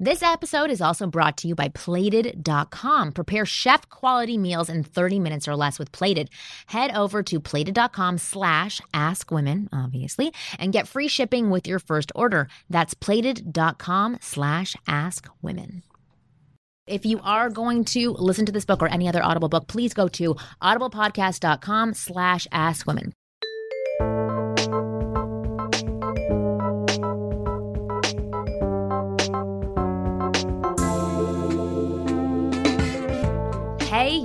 This episode is also brought to you by Plated.com. Prepare chef quality meals in 30 minutes or less with Plated. Head over to Plated.com slash Ask Women, obviously, and get free shipping with your first order. That's Plated.com slash Ask Women. If you are going to listen to this book or any other Audible book, please go to audiblepodcast.com slash Ask Women.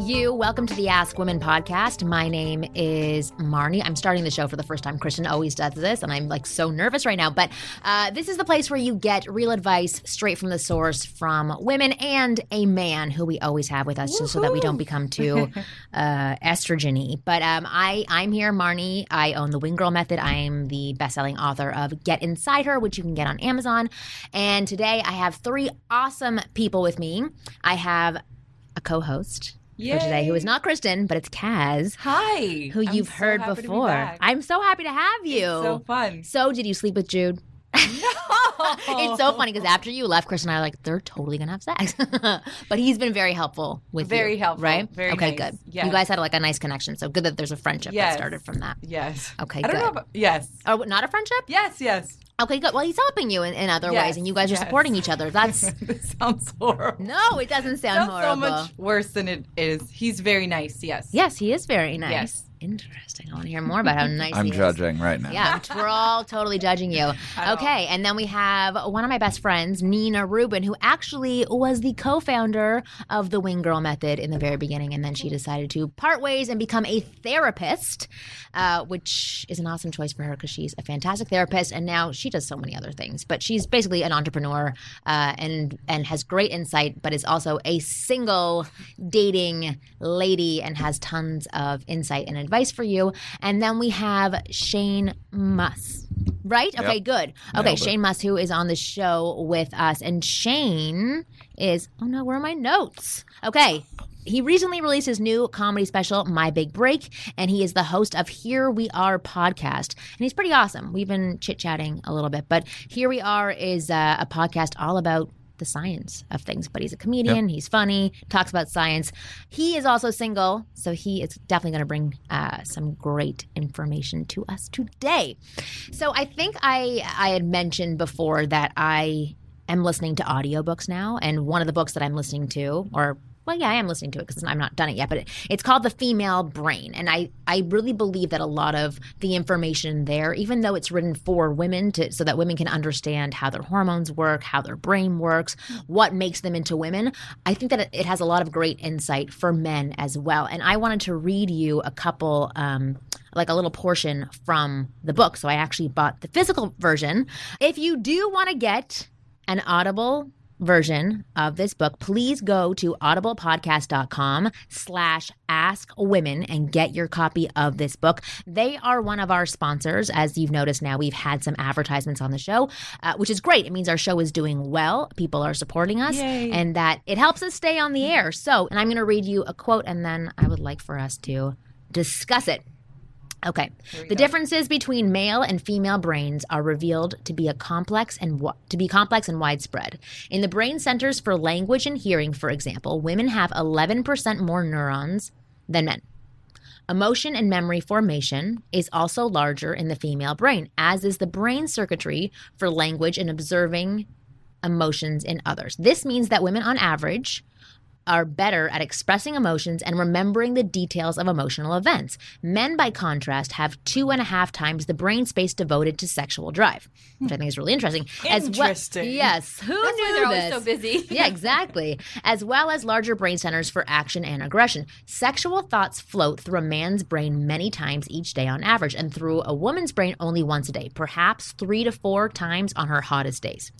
You. Welcome to the Ask Women podcast. My name is Marnie. I'm starting the show for the first time. Christian always does this, and I'm like so nervous right now. But uh, this is the place where you get real advice straight from the source from women and a man who we always have with us, just so that we don't become too uh, estrogeny. But um, I, I'm here, Marnie. I own the Wing Girl Method. I'm the best-selling author of Get Inside Her, which you can get on Amazon. And today I have three awesome people with me. I have a co-host for today who is not Kristen, but it's Kaz. Hi. Who I'm you've so heard be before. back. I'm so happy to have you. It's so fun. So, did you sleep with Jude? It's so funny because after you left, Chris and I are like, they're totally gonna have sex. but he's been very helpful with you. Very helpful. right? Very helpful. okay, nice. good. Yes. You guys had like a nice connection, so good that there's a friendship that started from that. Yes. Okay, I don't good. know about, yes. Oh, not a friendship? Yes, yes. Okay, good. Well, he's helping you in, in other Yes, ways, and you guys are supporting each other. That's this sounds horrible. no, it doesn't sound Sounds so much worse than it is. He's very nice, yes. Yes, he is very nice. Yes. Interesting. I want to hear more about how nice I'm he is. judging right now. Yeah, we're all totally judging you. Okay, and then we have one of my best friends, Nina Rubin, who actually was the co-founder of the Wing Girl Method in the very beginning, and then she decided to part ways and become a therapist, uh, which is an awesome choice for her because she's a fantastic therapist, and now she does so many other things. But she's basically an entrepreneur uh, and and has great insight, but is also a single dating lady and has tons of insight and advice for you. And then we have Shane Mauss. Right? Okay, Yep. good. Okay, Nailed it. Shane Mauss, who is on the show with us. And Shane is, oh no, where are my notes? Okay. He recently released his new comedy special, My Big Break, and he is the host of Here We Are podcast. And he's pretty awesome. We've been chit chatting a little bit, but Here We Are is uh, a podcast all about the science of things. But he's a comedian, he's funny, talks about science. He is also single, so he is definitely going to bring uh, some great information to us today. So I think I I had mentioned before that I am listening to audiobooks now, and one of the books that I'm listening to, or well, yeah, I am listening to it because I'm not done it yet, but it, it's called The Female Brain. And I, I really believe that a lot of the information there, even though it's written for women to, so that women can understand how their hormones work, how their brain works, what makes them into women, I think that it, has a lot of great insight for men as well. And I wanted to read you a couple, um, like a little portion from the book. So I actually bought the physical version. If you do want to get an Audible version of this book, please go to audiblepodcast.com slash ask women and get your copy of this book. They are one of our sponsors. As you've noticed now, we've had some advertisements on the show, uh, which is great. It means our show is doing well. People are supporting us Yay. and that it helps us stay on the air. So, and I'm going to read you a quote and then I would like for us to discuss it. Okay. The differences between male and female brains are revealed to be a complex and to be complex and widespread. In the brain centers for language and hearing, for example, women have 11% more neurons than men. Emotion and memory formation is also larger in the female brain, as is the brain circuitry for language and observing emotions in others. This means that women on average are better at expressing emotions and remembering the details of emotional events. Men, by contrast, have two and a half times the brain space devoted to sexual drive, which I think is really interesting. As well- yes, who That's knew why they're always this? so busy. yeah, exactly. As well as larger brain centers for action and aggression. Sexual thoughts float through a man's brain many times each day on average, and through a woman's brain only once a day, perhaps three to four times on her hottest days.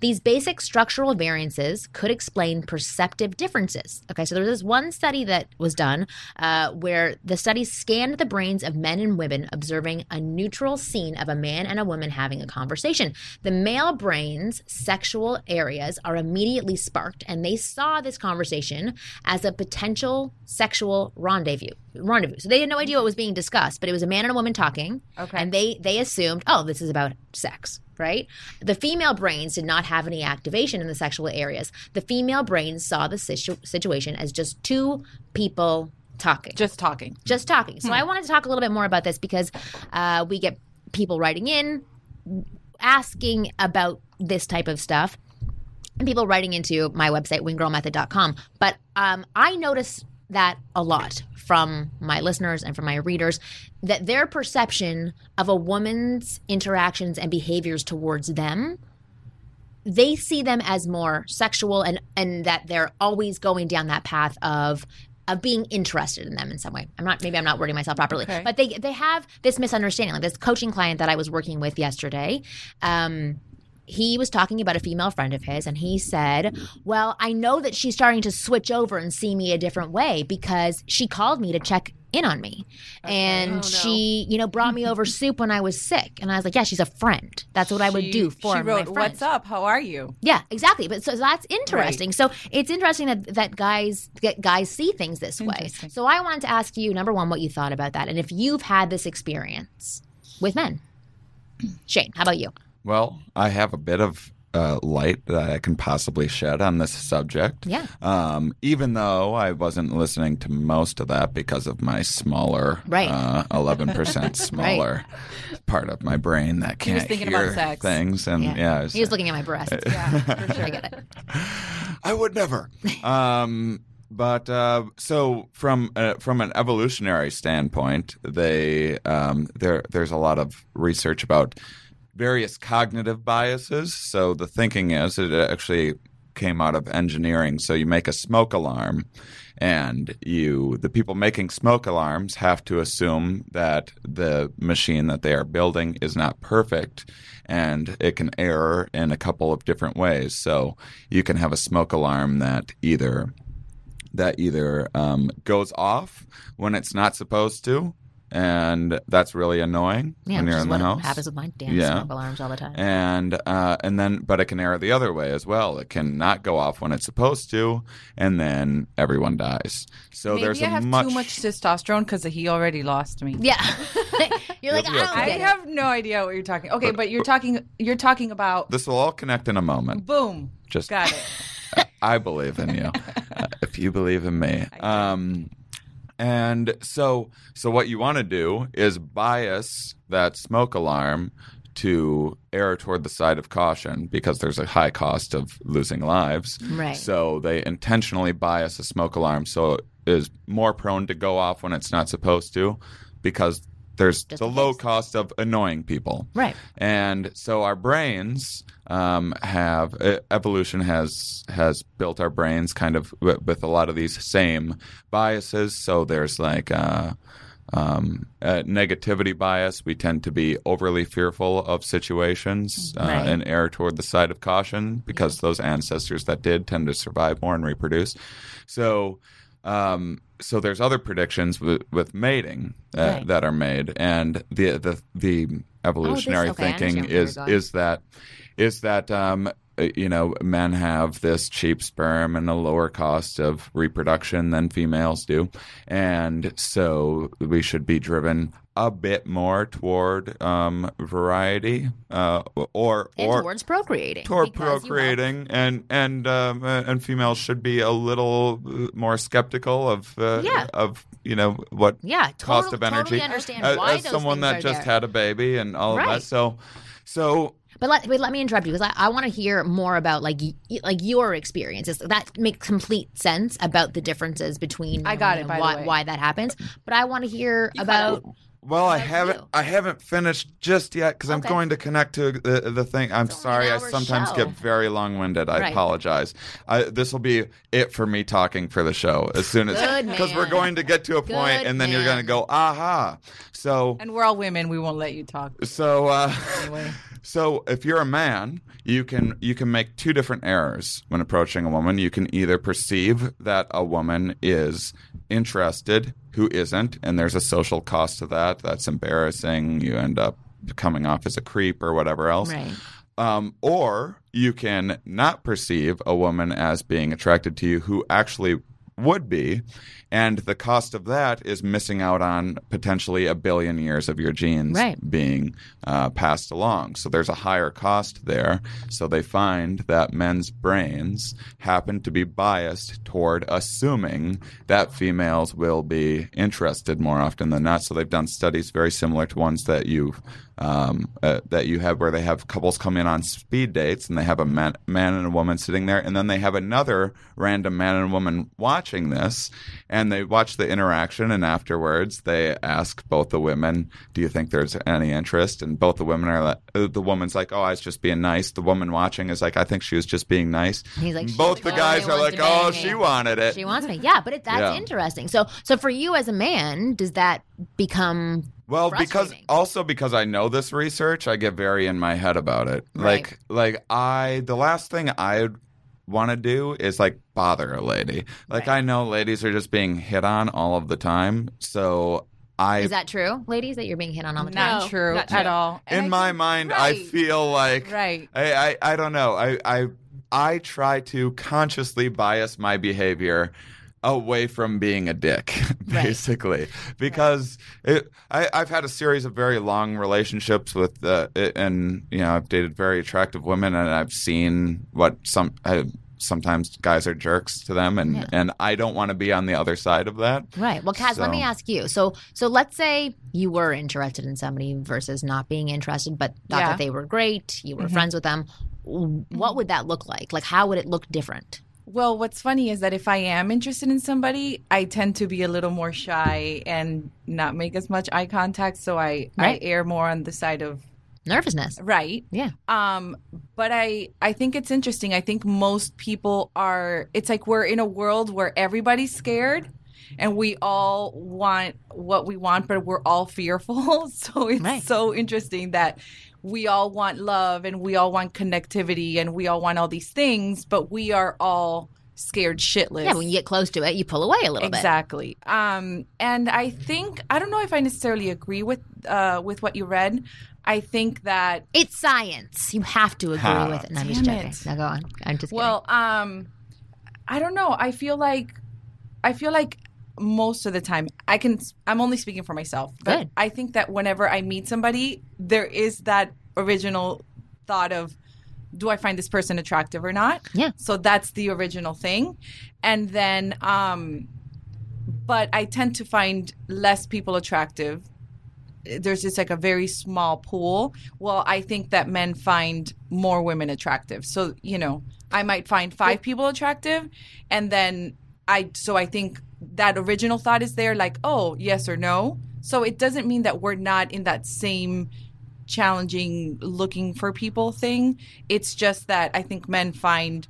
These basic structural variances could explain perceptive differences. Okay, so there was this one study that was done uh, where the study scanned the brains of men and women observing a neutral scene of a man and a woman having a conversation. The male brain's sexual areas are immediately sparked, and they saw this conversation as a potential sexual rendezvous. Rendezvous. So they had no idea what was being discussed, but it was a man and a woman talking, Okay. and they they assumed, oh, this is about sex, right? The female brains did not have any activation in the sexual areas. The female brains saw the situ- situation as just two people talking Just talking. just talking. Hmm. So I wanted to talk a little bit more about this because uh, we get people writing in asking about this type of stuff and people writing into my website wingirlmethod.com but um, i notice that a lot from my listeners and from my readers that their perception of a woman's interactions and behaviors towards them they see them as more sexual and and that they're always going down that path of of being interested in them in some way. I'm not maybe I'm not wording myself properly, Okay. but they they have this misunderstanding. Like this coaching client that I was working with yesterday, um, he was talking about a female friend of his, and he said, "Well, I know that she's starting to switch over and see me a different way because she called me to check." In on me, and Oh, no. she, you know, brought me over soup when I was sick, and I was like, "Yeah, she's a friend. That's what I would do for She wrote, my friend." "What's up? How are you?" Yeah, exactly. But so that's interesting. So it's interesting that that guys that guys see things this way. So I wanted to ask you number one what you thought about that, and if you've had this experience with men. Shane, how about you? Well, I have a bit of uh, light that I can possibly shed on this subject. Yeah. Um, even though I wasn't listening to most of that because of my smaller, Right. uh, 11% smaller part of my brain that He was can't thinking hear about sex. things. And yeah, I was- he was looking at my breast. Yeah, for sure. I get it. I would never. um, but uh, so from uh, from an evolutionary standpoint, they um, there there's a lot of research about various cognitive biases. So the thinking is it actually came out of engineering. So you make a smoke alarm, and you the people making smoke alarms have to assume that the machine that they are building is not perfect and it can error in a couple of different ways. So you can have a smoke alarm that either that either um, goes off when it's not supposed to, and that's really annoying Yeah, when you're is in what the house. happens with my damn Yeah. smoke alarms all the time. And uh, and then, but it can err the other way as well. It can not go off when it's supposed to, and then everyone dies. So Maybe there's I a have much, too much testosterone because he already lost me. yeah, you're like You'll I okay. I have no idea what you're talking. Okay, but you're talking. You're talking about. This will all connect in a moment. Boom. Just Got it. I believe in you. Uh, if you believe in me. Um, and so, so what you want to do is bias that smoke alarm to err toward the side of caution because there's a high cost of losing lives. Right. So they intentionally bias a smoke alarm so it is more prone to go off when it's not supposed to because there's Just the low cost of annoying people. Right. And so our brains um, have uh, evolution has has built our brains kind of with, with a lot of these same biases. So there's like uh, um, a negativity bias. We tend to be overly fearful of situations uh, Right. and err toward the side of caution because those ancestors that did tend to survive more and reproduce. So. Um, so there's other predictions with, with mating uh, Right. that are made, and the the the evolutionary okay, thinking is is that is that um, uh, you know men have this cheap sperm and a lower cost of reproduction than females do, and so we should be driven a bit more toward um, variety uh, or And or towards procreating. toward because have- procreating, and and um, uh, and females should be a little uh, more skeptical of uh, Yeah. of you know what Yeah, cost of energy totally understand as, why as those someone that are just there. had a baby and all of that. So, so But let, wait, let me interrupt you because I, I want to hear more about like y- like your experiences. That makes complete sense about the differences between. I got it, know, by the why, way. why that happens. But I want to hear cut about. Well, I haven't. you. I haven't finished just yet because I'm going to connect to the the thing. I'm It's sorry. I sometimes show. get very long winded. I Right. apologize. This will be it for me talking for the show as soon as because we're going to get to a point Good and then you're going to go aha. So And we're all women. We won't let you talk so uh, anyway. so if you're a man, you can you can make two different errors when approaching a woman. You can either perceive that a woman is interested who isn't, and there's a social cost to that. That's embarrassing. You end up coming off as a creep or whatever else. Right. Um, or you can not perceive a woman as being attracted to you who actually would be. And the cost of that is missing out on potentially a billion years of your genes Right. being uh, passed along. So there's a higher cost there. So they find that men's brains happen to be biased toward assuming that females will be interested more often than not. So they've done studies very similar to ones that you've um, uh, that you have where they have couples come in on speed dates and they have a man, man and a woman sitting there and then they have another random man and woman watching this and they watch the interaction and afterwards they ask both the women do you think there's any interest and both the women are like uh, the woman's like oh I was just being nice the woman watching is like I think she was just being nice He's like, both the totally guys are like oh me." she wanted it She wants me. Yeah, but it, that's Yeah. interesting. So, so for you as a man, does that become Well, because also because I know this research, I get very in my head about it. Right. Like like I the last thing I would want to do is like bother a lady. Like I know ladies are just being hit on all of the time. So I Is that true, ladies, that you're being hit on all the time? Not true not at all. And in I my think- mind I feel like right. I, I I don't know. I I I try to consciously bias my behavior away from being a dick, basically, because it, I, I've had a series of very long relationships with, uh, it, and you know, I've dated very attractive women, and I've seen what some. I, Sometimes guys are jerks to them, and, Yeah. and I don't want to be on the other side of that. Right. Well, Kaz, let me ask you. So, so let's say you were interested in somebody versus not being interested, but thought Yeah. that they were great. You were Mhm. friends with them. What would that look like? Like, how would it look different? Well, what's funny is that if I am interested in somebody, I tend to be a little more shy and not make as much eye contact. So I, Right. I err more on the side of Nervousness. right. Yeah. Um, but I I think it's interesting. I think most people are. It's like we're in a world where everybody's scared, and we all want what we want, but we're all fearful. So it's Right. so interesting that we all want love and we all want connectivity and we all want all these things, but we are all scared shitless. Yeah. When you get close to it, you pull away a little bit. Exactly. Um, and I think I don't know if I necessarily agree with uh, with what you read. I think that It's science. You have to agree Ha. with it. No, I'm just Damn joking. it. Now go on. I'm just kidding. well, um, I don't know. I feel like I feel like most of the time I can. I'm only speaking for myself, but Good. I think that whenever I meet somebody, there is that original thought of. Do I find this person attractive or not? Yeah. So that's the original thing. And then um but I tend to find less people attractive. There's just like a very small pool. Well, I think that men find more women attractive. So, you know, I might find five people attractive and then I so I think that original thought is there like, oh, yes or no. So it doesn't mean that we're not in that same challenging looking for people thing. It's just that I think men find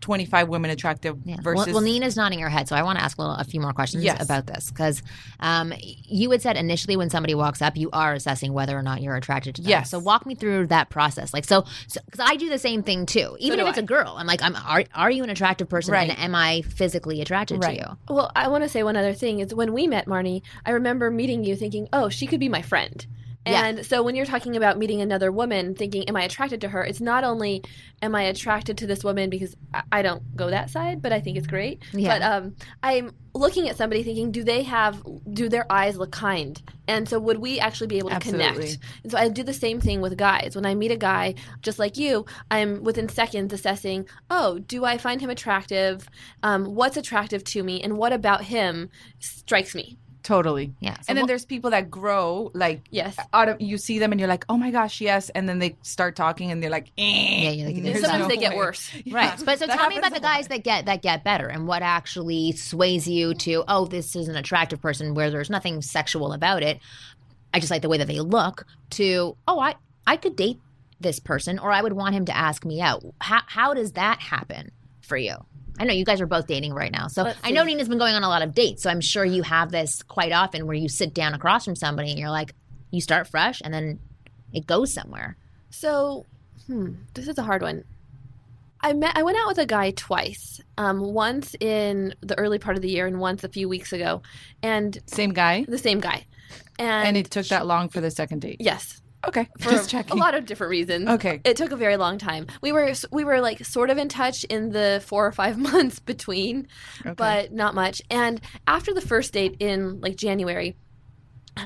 25 women attractive Yeah. versus well, well, Nina's nodding her head, so I want to ask a, little, a few more questions Yes. about this because um, you had said initially when somebody walks up, you are assessing whether or not you're attracted to them. Yes. So walk me through that process. Like, so because I do the same thing too. Even do if it's I. a girl, I'm like, I'm are, are you an attractive person, Right. and am I physically attracted Right. to you? Well, I want to say one other thing is when we met Marnie, I remember meeting you thinking, oh, she could be my friend. Yeah. And so when you're talking about meeting another woman, thinking, am I attracted to her? It's not only am I attracted to this woman because I- I don't go that side, but I think it's great. Yeah. But um, I'm looking at somebody thinking, do they have, do their eyes look kind? And so would we actually be able to Absolutely. connect? And so I do the same thing with guys. When I meet a guy, just like you, I'm within seconds assessing, oh, do I find him attractive? Um, what's attractive to me? And what about him strikes me? Totally. Yeah. So and then what- there's people that grow like Yes. out of you see them and you're like, oh my gosh, yes, and then they start talking and they're like, eh. Yeah, you're like, And there's there's Sometimes no they get way. worse. Right. But so tell me about the guys lot. that get that get better and what actually sways you to, oh, this is an attractive person where there's nothing sexual about it. I just like the way that they look to, oh, I I could date this person or I would want him to ask me out. How how does that happen for you? I know you guys are both dating right now. So Let's I know see. Nina's been going on a lot of dates. So I'm sure you have this quite often where you sit down across from somebody and you're like, you start fresh and then it goes somewhere. So, hmm, this is a hard one. I met. I went out with a guy twice. Um, once in the early part of the year, and once a few weeks ago, and Same guy. the same guy. And, And it took that long for the second date. yes, Okay. for Just a lot of different reasons. Okay. it took a very long time. We were we were like sort of in touch in the four or five months between, Okay. but not much. And after the first date in like January,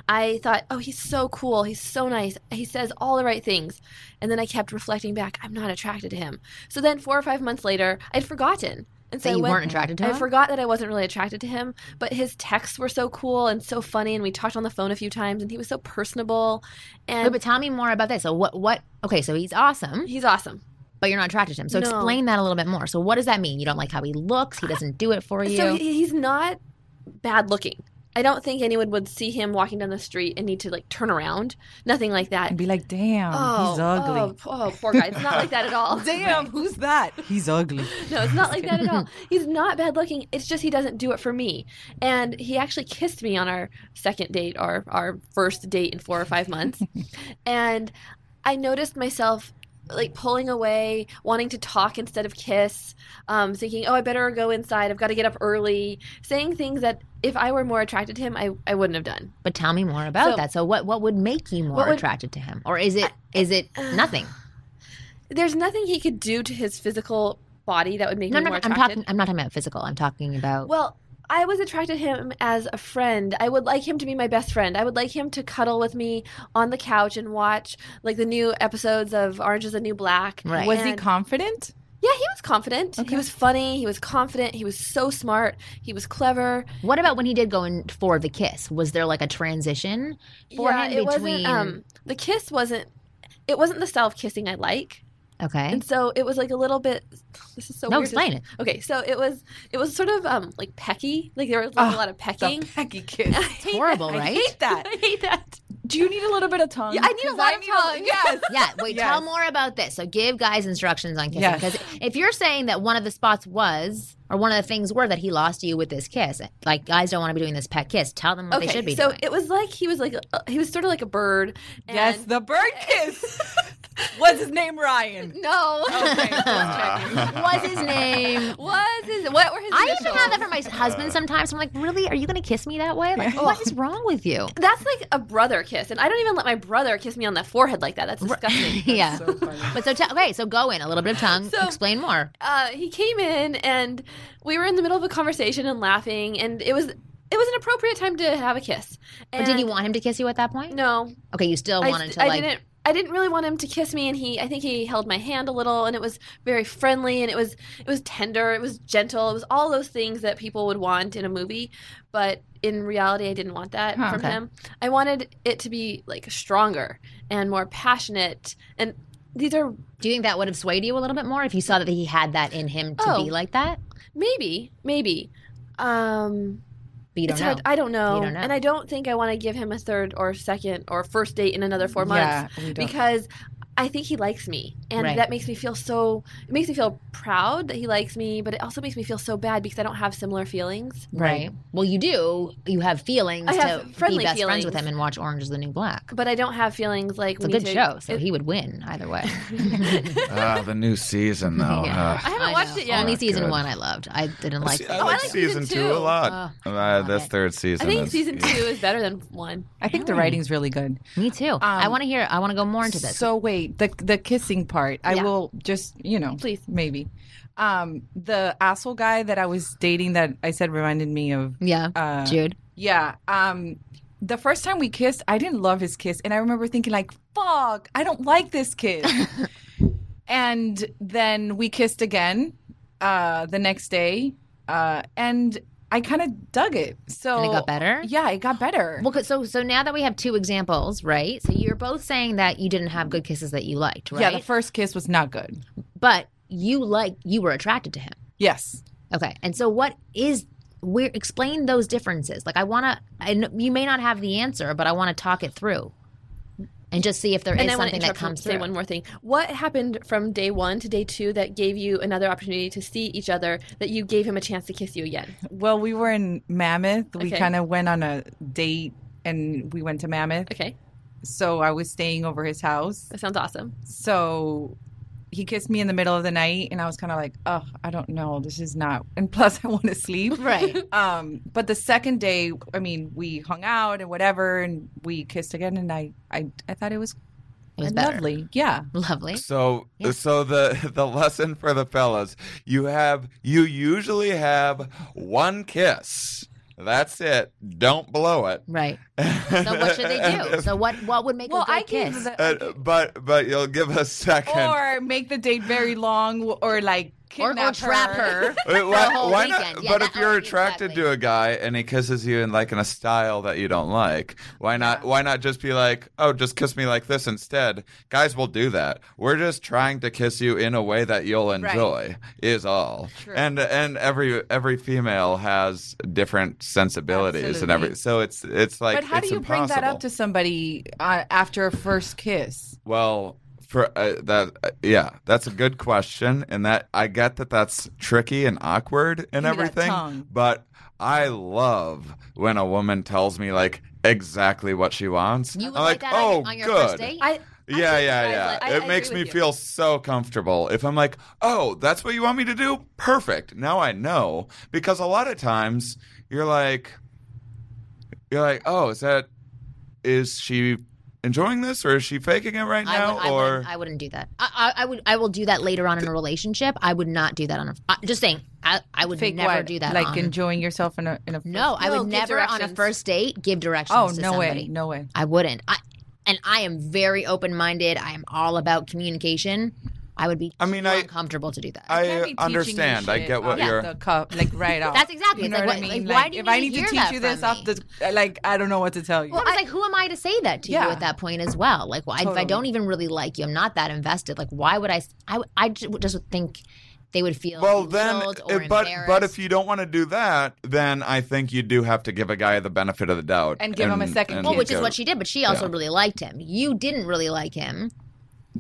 I thought, oh, he's so cool. He's so nice. He says all the right things. And then I kept reflecting back, I'm not attracted to him. So then four or five months later, I'd forgotten. And so That you went- weren't attracted to him? I forgot that I wasn't really attracted to him, but his texts were so cool and so funny, and we talked on the phone a few times, and he was so personable, and Wait, but tell me more about this. So what what okay, so he's awesome. he's awesome. but you're not attracted to him. So No. explain that a little bit more. So what does that mean? You don't like how he looks. He doesn't do it for you. So he's not bad looking. I don't think anyone would see him walking down the street and need to like turn around. Nothing like that. and be like, damn, Oh, he's ugly. Oh, oh, poor guy. It's not like that at all. Damn, who's that? He's ugly. No, it's not like that at all. He's not bad looking. It's just he doesn't do it for me. And he actually kissed me on our second date, or our first date in four or five months. and I noticed myself like pulling away, wanting to talk instead of kiss, um, thinking, oh, I better go inside. I've got to get up early, saying things that if I were more attracted to him, I, I wouldn't have done. but tell me more about So- that. So what what would make you more would- attracted to him? Or is it is it nothing? There's nothing he could do to his physical body that would make No, me no, more no, I'm attracted. talking I'm not talking about physical. I'm talking about Well, I was attracted to him as a friend. I would like him to be my best friend. I would like him to cuddle with me on the couch and watch like the new episodes of Orange is the New Black. Right. Was he confident? Yeah, he was confident. He was funny. He was confident. He was so smart. He was clever. what about when he did go in for the kiss? Was there like a transition for yeah, him it between wasn't. Um, the kiss wasn't. It wasn't the of kissing I like, Okay. and so it was like a little bit. This is so No, weird explain it. Okay, so it was. It was sort of um like pecky. Like there was like, Ah, a lot of The pecking. pecky kids. It's horrible, right? I hate that. I hate that. Do you need a little bit of tongue? Yeah, I need a 'Cause lot of tongue. Yes. Yeah, wait, Yes. tell more about this. So give guys instructions on kissing. Yes. Because if you're saying that one of the spots was, or one of the things were that he lost you with this kiss, like guys don't want to be doing this pet kiss, tell them what okay, they should be so doing. it was like he was like a, he was sort of like a bird. And Yes, the bird kiss. What's his name? Ryan. no. Okay, just was his name? Was his what were his I initials? even have that for my husband sometimes. I'm like, really? Are you going to kiss me that way? Like, what is wrong with you? That's like a brother kiss, and I don't even let my brother kiss me on the forehead like that. That's disgusting. yeah. So funny. But so, t- okay, so go in a little bit of tongue. So- explain more. uh, he came in, and we were in the middle of a conversation and laughing, and it was it was an appropriate time to have a kiss. But did you want him to kiss you at that point? No, Okay, you still I, wanted to I like. didn't. I didn't really want him to kiss me, and he. I think he held my hand a little, and it was very friendly, and it was it was tender, it was gentle, it was all those things that people would want in a movie, but in reality, I didn't want that Huh. from Okay. him. I wanted it to be like stronger and more passionate, and these are Do you think that would have swayed you a little bit more if you saw that he had that in him to Oh. be like that? Maybe, maybe. Um, But you don't it's know. hard. I don't know. Don't know. and I don't think I want to give him a third or second or first date in another four months. Yeah, because I think he likes me, and Right. that makes me feel so. It makes me feel proud that he likes me, but it also makes me feel so bad because I don't have similar feelings. Right. Well, you do. You have feelings I have to be friendly best friends with him and watch Orange is the New Black. But I don't have feelings like It's a good to- show, so it- he would win either way. Ah, the new season though. Yeah. Ah. I haven't I watched know. it yet. Only season good. one I loved. I didn't like. I the- like like season season two a lot. Oh, uh, this it. third season. I think is- season two is better than one. I think the writing's really good. Me too. I Um, want to hear. I want to go more into this. So wait, the the kissing part. I Yeah. will just you know, Please. maybe. Um, the asshole guy that I was dating that I said reminded me of. yeah, Uh, Jude. Yeah. Um, the first time we kissed, I didn't love his kiss, and I remember thinking like, "Fuck, I don't like this kiss." and then we kissed again uh, the next day, uh, and I kind of dug it. So And it got better? Yeah, it got better. Well, so so now that we have two examples, right? So you're both saying that you didn't have good kisses that you liked, right? Yeah, the first kiss was not good. but you like you were attracted to him. Yes. Okay. And so what is where explain those differences? Like I want to kn- you may not have the answer, but I want to talk it through. And just see if there is and I something that interrupt and comes say one more thing. What happened from day one to day two that gave you another opportunity to see each other? That you gave him a chance to kiss you again? Well, we were in Mammoth. We Okay. kind of went on a date and we went to Mammoth. Okay, So I was staying over his house. that sounds awesome. So he kissed me in the middle of the night and I was kind of like, "Oh, I don't know. This is not." And plus I want to sleep. Right. Um, but the second day, I mean, we hung out and whatever and we kissed again and I I I thought it was, It was better. lovely. Yeah. Lovely. So Yeah. so the the lesson for the fellas, you have you usually have one kiss. That's it. Don't blow it. Right. So what should they do? So what what would make Well, a good I gave kiss? the, Uh, but but you'll give a second. or make the date very long or like or, or trap her. Wait, why, a whole why weekend. not? Yeah, but that- if you're oh, attracted exactly. to a guy and he kisses you in like in a style that you don't like, why not? Why not just be like, oh, just kiss me like this instead? Guys will do that. We're just trying to kiss you in a way that you'll enjoy. Is all. True. And and every every female has different sensibilities and every. So it's it's like. but how do it's you bring that impossible. up to somebody uh, after a first kiss? Well, for uh, that, uh, yeah, that's a good question, and that I get that that's tricky and awkward and Give me everything. tongue. But I love when a woman tells me like exactly what she wants. You would I'm like, like, that oh, your- on your good. first date? I yeah, yeah, yeah. I- it I makes me you. feel so comfortable. If I'm like, oh, that's what you want me to do? Perfect. Now I know. Because a lot of times you're like, you're like, oh, is that, is she enjoying this or is she faking it right I, now? would, I, or wouldn't, I wouldn't do that. I, I, I would. I will do that later on in a relationship. I would not do that on a. I, just saying. I, I would Fake never what? do that. Like on, enjoying yourself in a in a first- No, I would never on a first date give directions. Oh to no somebody. way, no way. I wouldn't. I, and I am very open minded. I am all about communication. I would be. I mean, too I- uncomfortable to do that. I Can't be teaching you understand. I get what off you're. the cup, like right off. That's exactly. You It's know like, what I what- mean? like, Like, why do you if I need need to to teach that you this off the, like I don't know what to tell you. Well, it's like, who am I to say that to you at that point as well? Like, well, I- if I don't even really like you, I'm not that invested. Like, why would I? would- I just would think they would feel well, then, belittled or eh, but but if you don't want to do that, then I think you do have to give a guy the benefit of the doubt And give him a second well, which is what she did, but she also Yeah. really liked him. You didn't really like him.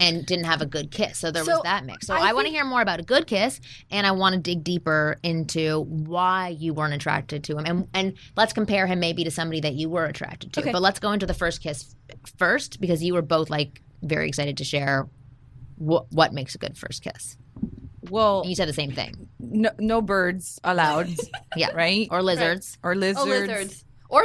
And didn't have a good kiss, so there So, was that mix. So I I, want to hear more about a good kiss, and I want to dig deeper into why you weren't attracted to him, and and let's compare him maybe to somebody that you were attracted to. Okay. But let's go into the first kiss first, because you were both like very excited to share what what makes a good first kiss. well, And you said the same thing, no, no birds allowed. yeah, right? or lizards. Or lizards. Oh, lizards. Or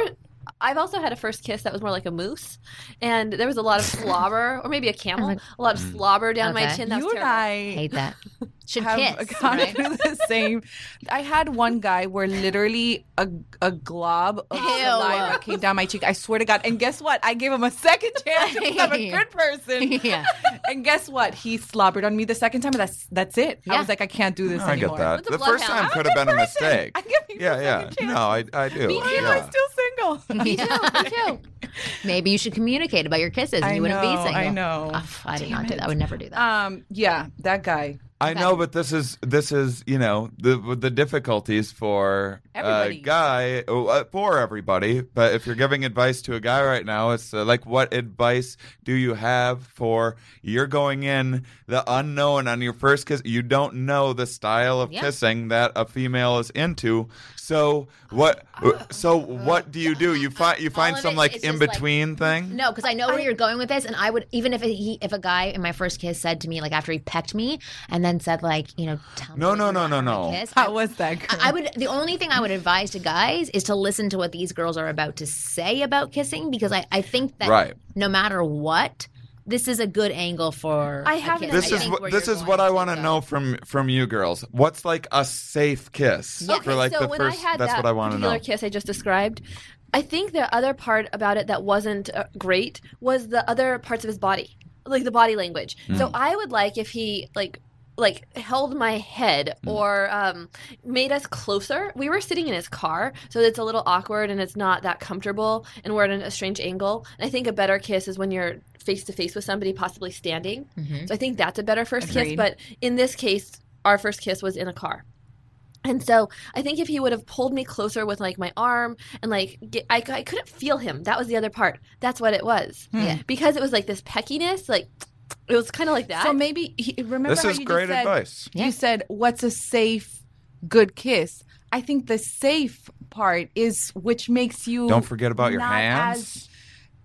I've also had a first kiss that was more like a moose, and there was a lot of slobber, or maybe a camel, a lot of mm, slobber down my chin. That You was and terrible. I Hate that. Should have kiss, gone right? through the same. I had one guy where literally a, a glob of Ew. saliva came down my cheek. I swear to God. And guess what? I gave him a second chance to become a good person. Yeah. And guess what? He slobbered on me the second time. That's that's it. I was like, I can't do this I get anymore. that. With the The first bloodhound. time could have been a mistake. I give you Yeah, yeah. second. No, I, I do. Why am yeah. I still single? Me too. Me too. Maybe you should communicate about your kisses, and I you wouldn't be know, single. I know. Ugh, I did Damn not do that. I would never do that. Um, yeah, that guy. I Okay. know, but this is this is you know the the difficulties for a guy uh, for everybody. But if you're giving advice to a guy right now, it's uh, like, what advice do you have for you're going in the unknown on your first kiss? You don't know the style of Yeah. kissing that a female is into. So what? So what do you do? You find you find some it like in just, like- between thing. No, because I know where you're going with this, and I would even if he if a guy in my first kiss said to me like after he pecked me and then said like you know tell me No, what no, no, no, no. kiss, How I- was that girl? I I would. The only thing I would advise to guys is to listen to what these girls are about to say about kissing, because I, I think that Right. no matter what, this is a good angle for. I have kiss. This I is what this is what I want to know from from you girls. What's like a safe kiss Okay, for like so the when first? I had that's that what I want to know. kiss I just described, I think the other part about it that wasn't uh, great was the other parts of his body, like the body language. Hmm. So I would like if he like like held my head mm. or um, made us closer. We were sitting in his car, so it's a little awkward and it's not that comfortable, and we're at a strange angle. And I think a better kiss is when you're face to face with somebody, possibly standing. Mm-hmm. So I think that's a better first kiss. But in this case, our first kiss was in a car. And so I think if he would have pulled me closer with like my arm and like get, I, I couldn't feel him. That was the other part. That's what it was. Hmm. Yeah. Because it was like this peckiness, like it was kind of like that. So maybe he, remember This how is you great just said, advice. Yeah. You said what's a safe, good kiss. I think the safe part is which makes you Don't forget about your not hands. as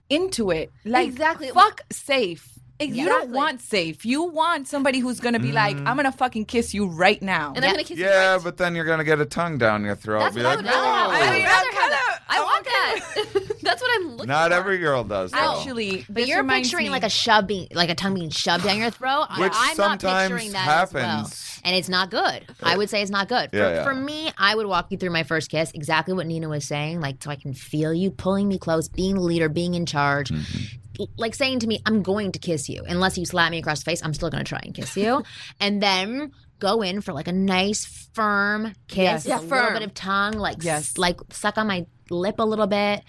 into it. Like Exactly. fuck safe. You don't want safe. You want somebody who's gonna be like, Mm. I'm gonna fucking kiss you right now. and I'm gonna kiss you Yeah, right. but then you're gonna get a tongue down your throat. That's Be what I like, would rather have. "No." I would mean, rather I'm have that. kinda- I want that. That's what I'm looking Not for. every girl does. Though. Actually, But this you're reminds picturing me- like a shove being, like a tongue being shoved down your throat. I- Which I'm not sometimes picturing that as well. happens. and it's not good. I would say it's not good. For, Yeah, yeah. for me, I would walk you through my first kiss, exactly what Nina was saying, like so I can feel you pulling me close, being the leader, being in charge. L- Like saying to me, I'm going to kiss you. Unless you slap me across the face, I'm still going to try and kiss you. and then go in for like a nice, firm kiss, Yes. with Yeah, a little bit of tongue, like s- Yes. like suck on my lip a little bit.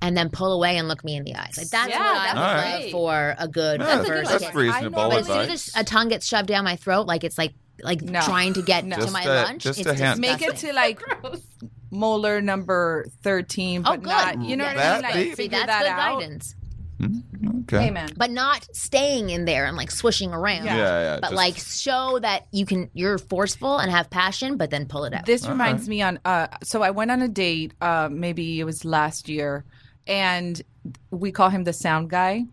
And then pull away and look me in the eyes. Like that's Yeah, what I that's would Alright. love for a good Yeah, That's a good first one. that's kiss. reasonable But as soon as a tongue gets shoved down my throat, like it's like like No. trying to get No. to Just my a- lunch. just it's a hint. make it to like molar number 13 but good. not you know Yeah, what I mean? Like? See, figure that's that good out. guidance. Okay. Amen. But not staying in there and like swishing around. Yeah. Yeah, yeah. But just- like show that you can you're forceful and have passion, but then pull it out. This reminds me on uh so I went on a date uh maybe it was last year and we call him the sound guy.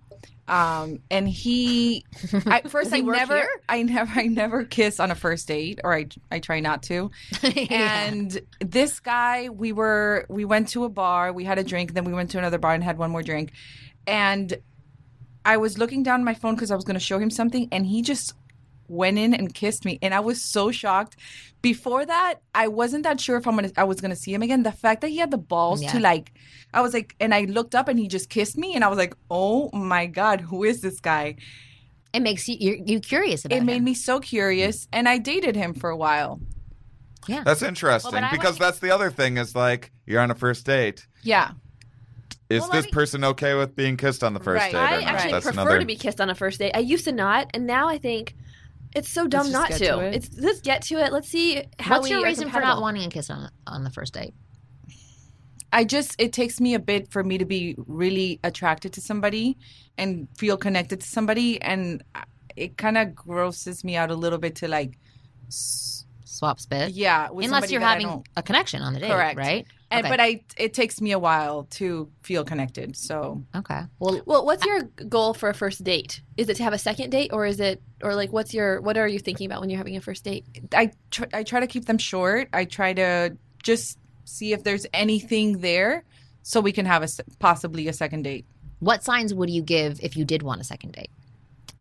Um and he I first he I never here? I never I never kiss on a first date or I I try not to. And this guy we were we went to a bar, we had a drink, then we went to another bar and had one more drink. And I was looking down my phone because I was going to show him something, and he just went in and kissed me, and I was so shocked. Before that, I wasn't that sure if I'm gonna I was gonna see him again. The fact that he had the balls Yeah. to like, I was like, and I looked up and he just kissed me, and I was like, oh my god, who is this guy? it makes you you're, you curious about It made me so curious, and I dated him for a while. Yeah, that's interesting Well, because like- that's the other thing is like you're on a first date. Yeah, Is Well, this me- person okay with being kissed on the first Right. date? or I not? actually That's prefer another... to be kissed on a first date. I used to not, and now I think it's so dumb just not to. to it. It's let's get to it. Let's see how What's we your are reason for not wanting a kiss on on the first date? I just it takes me a bit for me to be really attracted to somebody and feel connected to somebody, and it kind of grosses me out a little bit to like, s- Swap spit. yeah, with Unless somebody you're that having a connection on the date, Correct. right? And, Okay. But I, it takes me a while to feel connected. So Okay. Well, Well, what's your goal for a first date? Is it to have a second date, or is it, or like, what's your, what are you thinking about when you're having a first date? I, tr- I try to keep them short. I try to just see if there's anything there, so we can have a possibly a second date. what signs would you give if you did want a second date?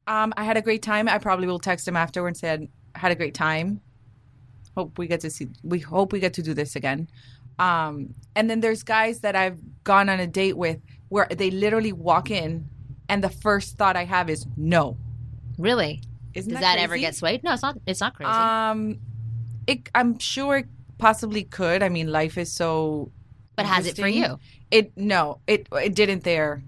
Um, I had a great time. I probably will text him afterward and said had a great time. Hope we get to see. We hope we get to do this again. Um, and then there's guys that I've gone on a date with where they literally walk in, and the first thought I have is no. Really? Isn't Does that, ever get swayed? No, it's not. It's not crazy. Um, it. I'm sure it possibly could. I mean, life is so. but has it for you? It no. It it didn't there.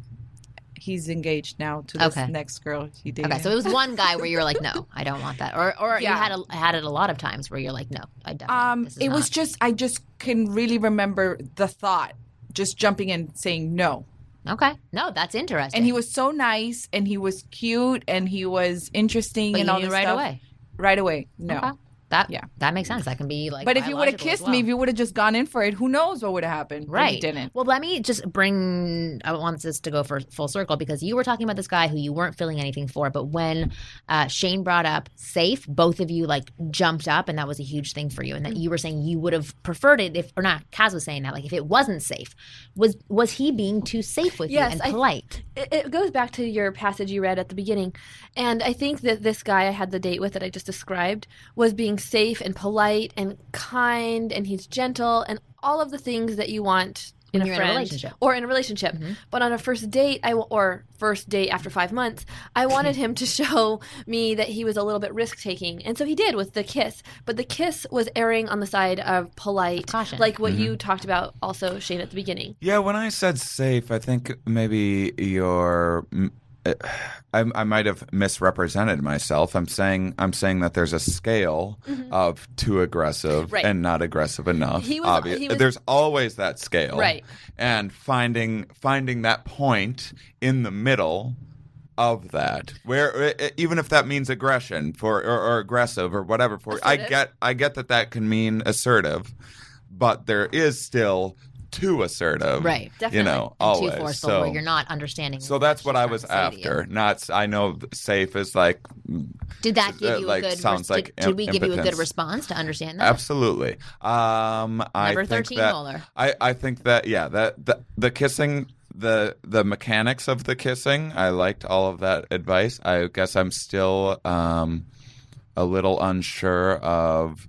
He's engaged now to this Okay. next girl he dated. Okay, so it was one guy where you were like, "No, I don't want that," or or you had a, had it a lot of times where you're like, "No, I definitely." Um, it was just I just can really remember the thought, just jumping in saying no. okay. No, that's interesting. And he was so nice, and he was cute, and he was interesting, but and all this right stuff. away. Right away, no. Okay. That Yeah. that makes sense. That can be like. But if you would have kissed me, if you would have just gone in for it, who knows what would have happened? Right. didn't. Well, let me just bring. I want this to go for full circle because you were talking about this guy who you weren't feeling anything for, but when uh, Shane brought up safe, both of you like jumped up, and that was a huge thing for you, and that you were saying you would have preferred it if, or not. Kaz was saying that like if it wasn't safe, was was he being too safe with Yes, you and I- polite? It, it goes back to your passage you read at the beginning. And I think that this guy I had the date with that I just described was being safe and polite and kind and he's gentle and all of the things that you want in When a you're in a relationship. or in a relationship. Mhm. But on a first date, I w- or first date after five months, I wanted him to show me that he was a little bit risk taking, and so he did with the kiss. But the kiss was erring on the side of polite, Caution. like what you talked about also, Shane, at the beginning. Yeah, when I said safe, I think maybe you're. I, I might have misrepresented myself. I'm saying I'm saying that there's a scale of too aggressive Mm-hmm. Right. and not aggressive enough. He was- Obvious- he was- there's always that scale, Right. And finding finding that point in the middle of that, where even if that means aggression for or, or aggressive or whatever for, I get I get that that can mean assertive, but there is still too assertive, Right. Definitely. You know, always. too forceful so, where you're not understanding. so that's what I was to say to you. after. Not I know safe is like Did that give uh, you like, a good? sounds did, like did we give you a good response to understand that? absolutely. Um, I Number think 13 that. I I think that yeah that the, the kissing the the mechanics of the kissing I liked all of that advice. I guess I'm still um a little unsure of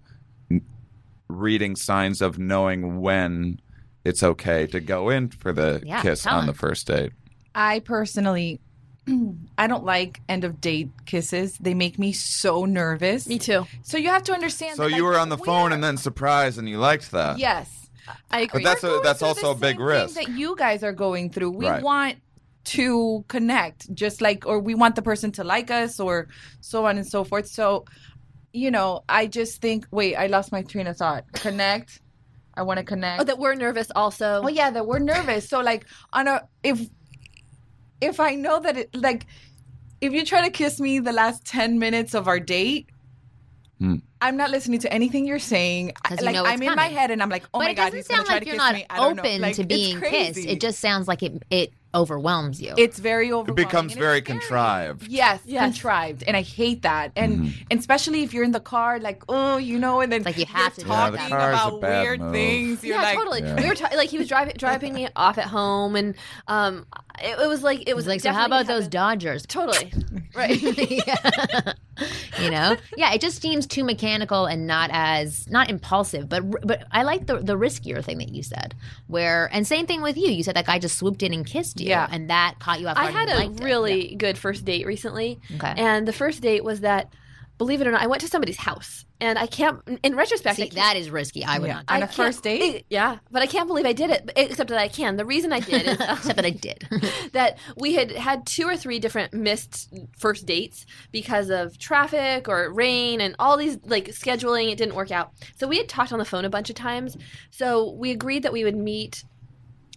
reading signs of knowing when it's okay to go in for the Yeah, kiss tell on the first date. I personally, I don't like end of date kisses. They make me so nervous. Me too. So you have to understand. So that, you like, were on the phone we're- and then surprised and you liked that. Yes, I agree. But that's a that's through also a big same risk. thing that you guys are going through. We Right. want to connect, just like, or we want the person to like us, or so on and so forth. So, you know, I just think. Wait, I lost my train of thought. Connect. I want to connect. oh, that we're nervous also. Oh yeah, that we're nervous. So like on a if if I know that it like if you try to kiss me the last ten minutes of our date, Hmm. I'm not listening to anything you're saying. 'Cause you like know I'm in my head and I'm like, oh but my god, he's gonna sound try like to you're kiss not me. I don't open know. Like, to being kissed. It just sounds like it it overwhelms you. it's very It becomes and very contrived. Yes, Yes. contrived, and I hate that. And, Mm-hmm. and especially if you're in the car, like oh, you know, and then like you have to you're do Yeah, talking that. car is a about weird move. things. You're yeah, like, totally. Yeah. We were ta- like he was driving driving me off at home, and um, it, it was like it was like, so how about those Dodgers? Totally, right. Yeah. you know, yeah, it just seems too mechanical and not as not impulsive. But but I like the the riskier thing that you said, where and same thing with you. You said that guy just swooped in and kissed you, Yeah. and that caught you off I had a it. really good first date recently, Okay. and the first date was that, believe it or not, I went to somebody's house, and I can't. In retrospect, I See, can't- that is risky. I would Yeah. not. On I a first can't- date? Yeah, but I can't believe I did it. Except that I can. The reason I did is um, Except that I did. that we had had two or three different missed first dates because of traffic or rain and all these like scheduling. It didn't work out. So we had talked on the phone a bunch of times. So we agreed that we would meet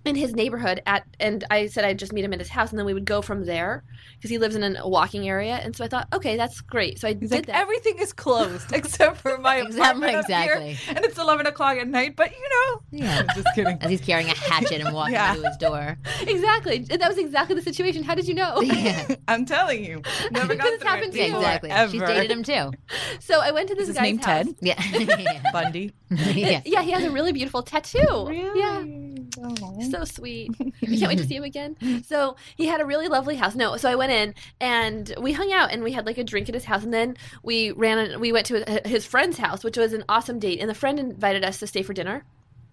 in his neighborhood at and I said I'd just meet him at his house and then we would go from there because he lives in a walking area and so I thought okay that's great so I He's did like, that everything is closed except for my Exactly, apartment exactly. here, and it's eleven o'clock at night. But you know, yeah. I'm just kidding. As he's carrying a hatchet and walking Yeah. to his door. exactly that was exactly the situation how did you know Yeah. I'm telling you, never it's through happened to you. exactly. Ever. She's dated him too. so I went to this Is his guy's name house. Ted Yeah. yeah. Bundy. yeah. yeah he has a really beautiful tattoo yeah So sweet. I can't wait to see him again. So he had a really lovely house. No, so I went in and we hung out and we had like a drink at his house, and then we ran. We went to his friend's house, which was an awesome date. And the friend invited us to stay for dinner,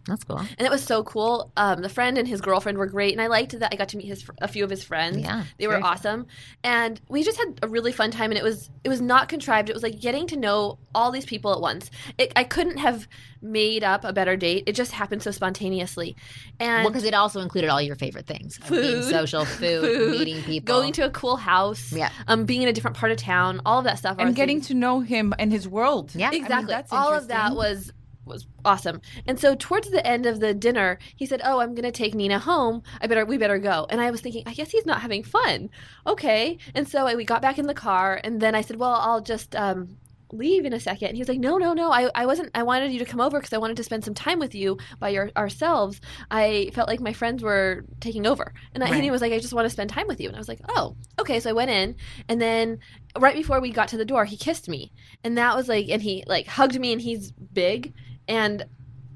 That's cool. and it was so cool. Um, the friend and his girlfriend were great, and I liked that I got to meet his a few of his friends. Yeah, they were very cool. awesome, and we just had a really fun time. And it was it was not contrived. It was like getting to know all these people at once. It, I couldn't have made up a better date. It just happened so spontaneously, and Well, because it also included all your favorite things: of being Food. social, food, Food, meeting people, going to a cool house, Yeah. um, being in a different part of town, all of that stuff. and getting things- to know him and his world. Yeah. I mean, exactly that's all of that was was awesome. And so towards the end of the dinner, he said, "Oh, I'm going to take Nina home. I better we better go." And I was thinking, I guess he's not having fun. Okay. And so I, we got back in the car, and then I said, "Well, I'll just." Um, leave in a second and he was like no no no i, I wasn't i wanted you to come over because i wanted to spend some time with you by your ourselves i felt like my friends were taking over and, I, and he was like i just want to spend time with you and i was like oh okay so i went in and then right before we got to the door he kissed me and that was like and he like hugged me and he's big and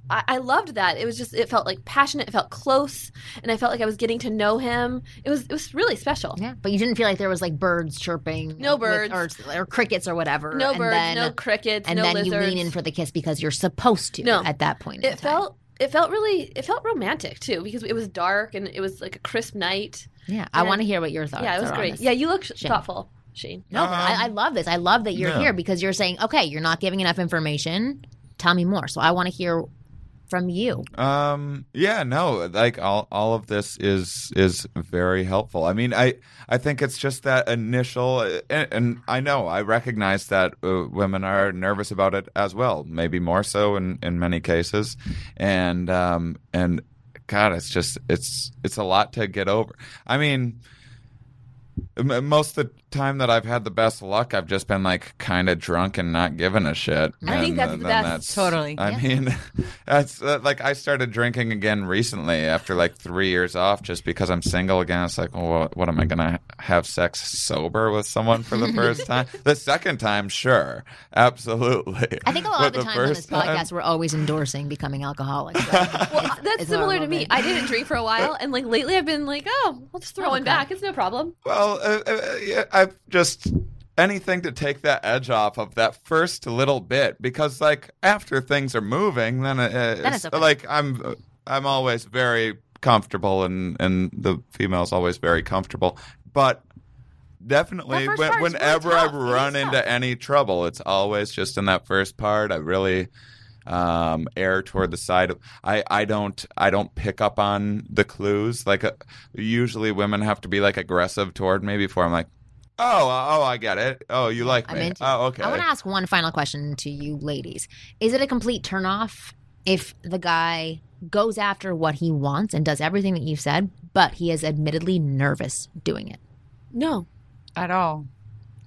I, I loved that it was just it felt like passionate it felt close and i felt like i was getting to know him it was it was really special Yeah, but you didn't feel like there was like birds chirping, No with- birds. or, or crickets or whatever. no and birds then, no crickets and no then lizards you lean in for the kiss because you're supposed to. No. at that point. in it time. felt it felt really it felt romantic too because it was dark and it was like a crisp night. Yeah, I want to hear what your thoughts. Are. Yeah, it was are great. Yeah, you look sh- Shane. thoughtful, Shane. No, but I, um, I love this. I love that you're yeah. here because you're saying, okay, you're not giving enough information. Tell me more. So I want to hear from you. Um. Yeah. No. Like all, all of this is is very helpful. I mean, I I think it's just that initial, and, and I know I recognize that uh, women are nervous about it as well. Maybe more so in in many cases, and um and God, it's just it's it's a lot to get over. I mean. Most of the time that I've had the best luck, I've just been like kind of drunk and not giving a shit. I think that's uh, the then best. Totally. I mean, that's uh, like I started drinking again recently after like three years off, just because I'm single again. It's like, well, what, what am I gonna have sex sober with someone for the first time? the second time, sure, absolutely. I think a lot But of the, the times on this first time- podcast, we're always endorsing becoming alcoholics. So Well, that's it's similar to me. I didn't drink for a while, and like lately, I've been like, oh, I'll just throw Oh, one okay. back. It's no problem. Well, uh, uh, yeah, I've just anything to take that edge off of that first little bit because, like, after things are moving, then, it, Then it's okay. like I'm I'm always very comfortable, and and the female's always very comfortable, but. Definitely, when, is really whenever I run tough. into any trouble, it's always just in that first part. I really um, err toward the side of I, I don't I don't pick up on the clues. Like uh, usually, women have to be like aggressive toward me before I'm like, oh uh, oh I get it. Oh you like I'm me. into oh okay. I want to ask one final question to you ladies. Is it a complete turnoff if the guy goes after what he wants and does everything that you've said, but he is admittedly nervous doing it? No, At all.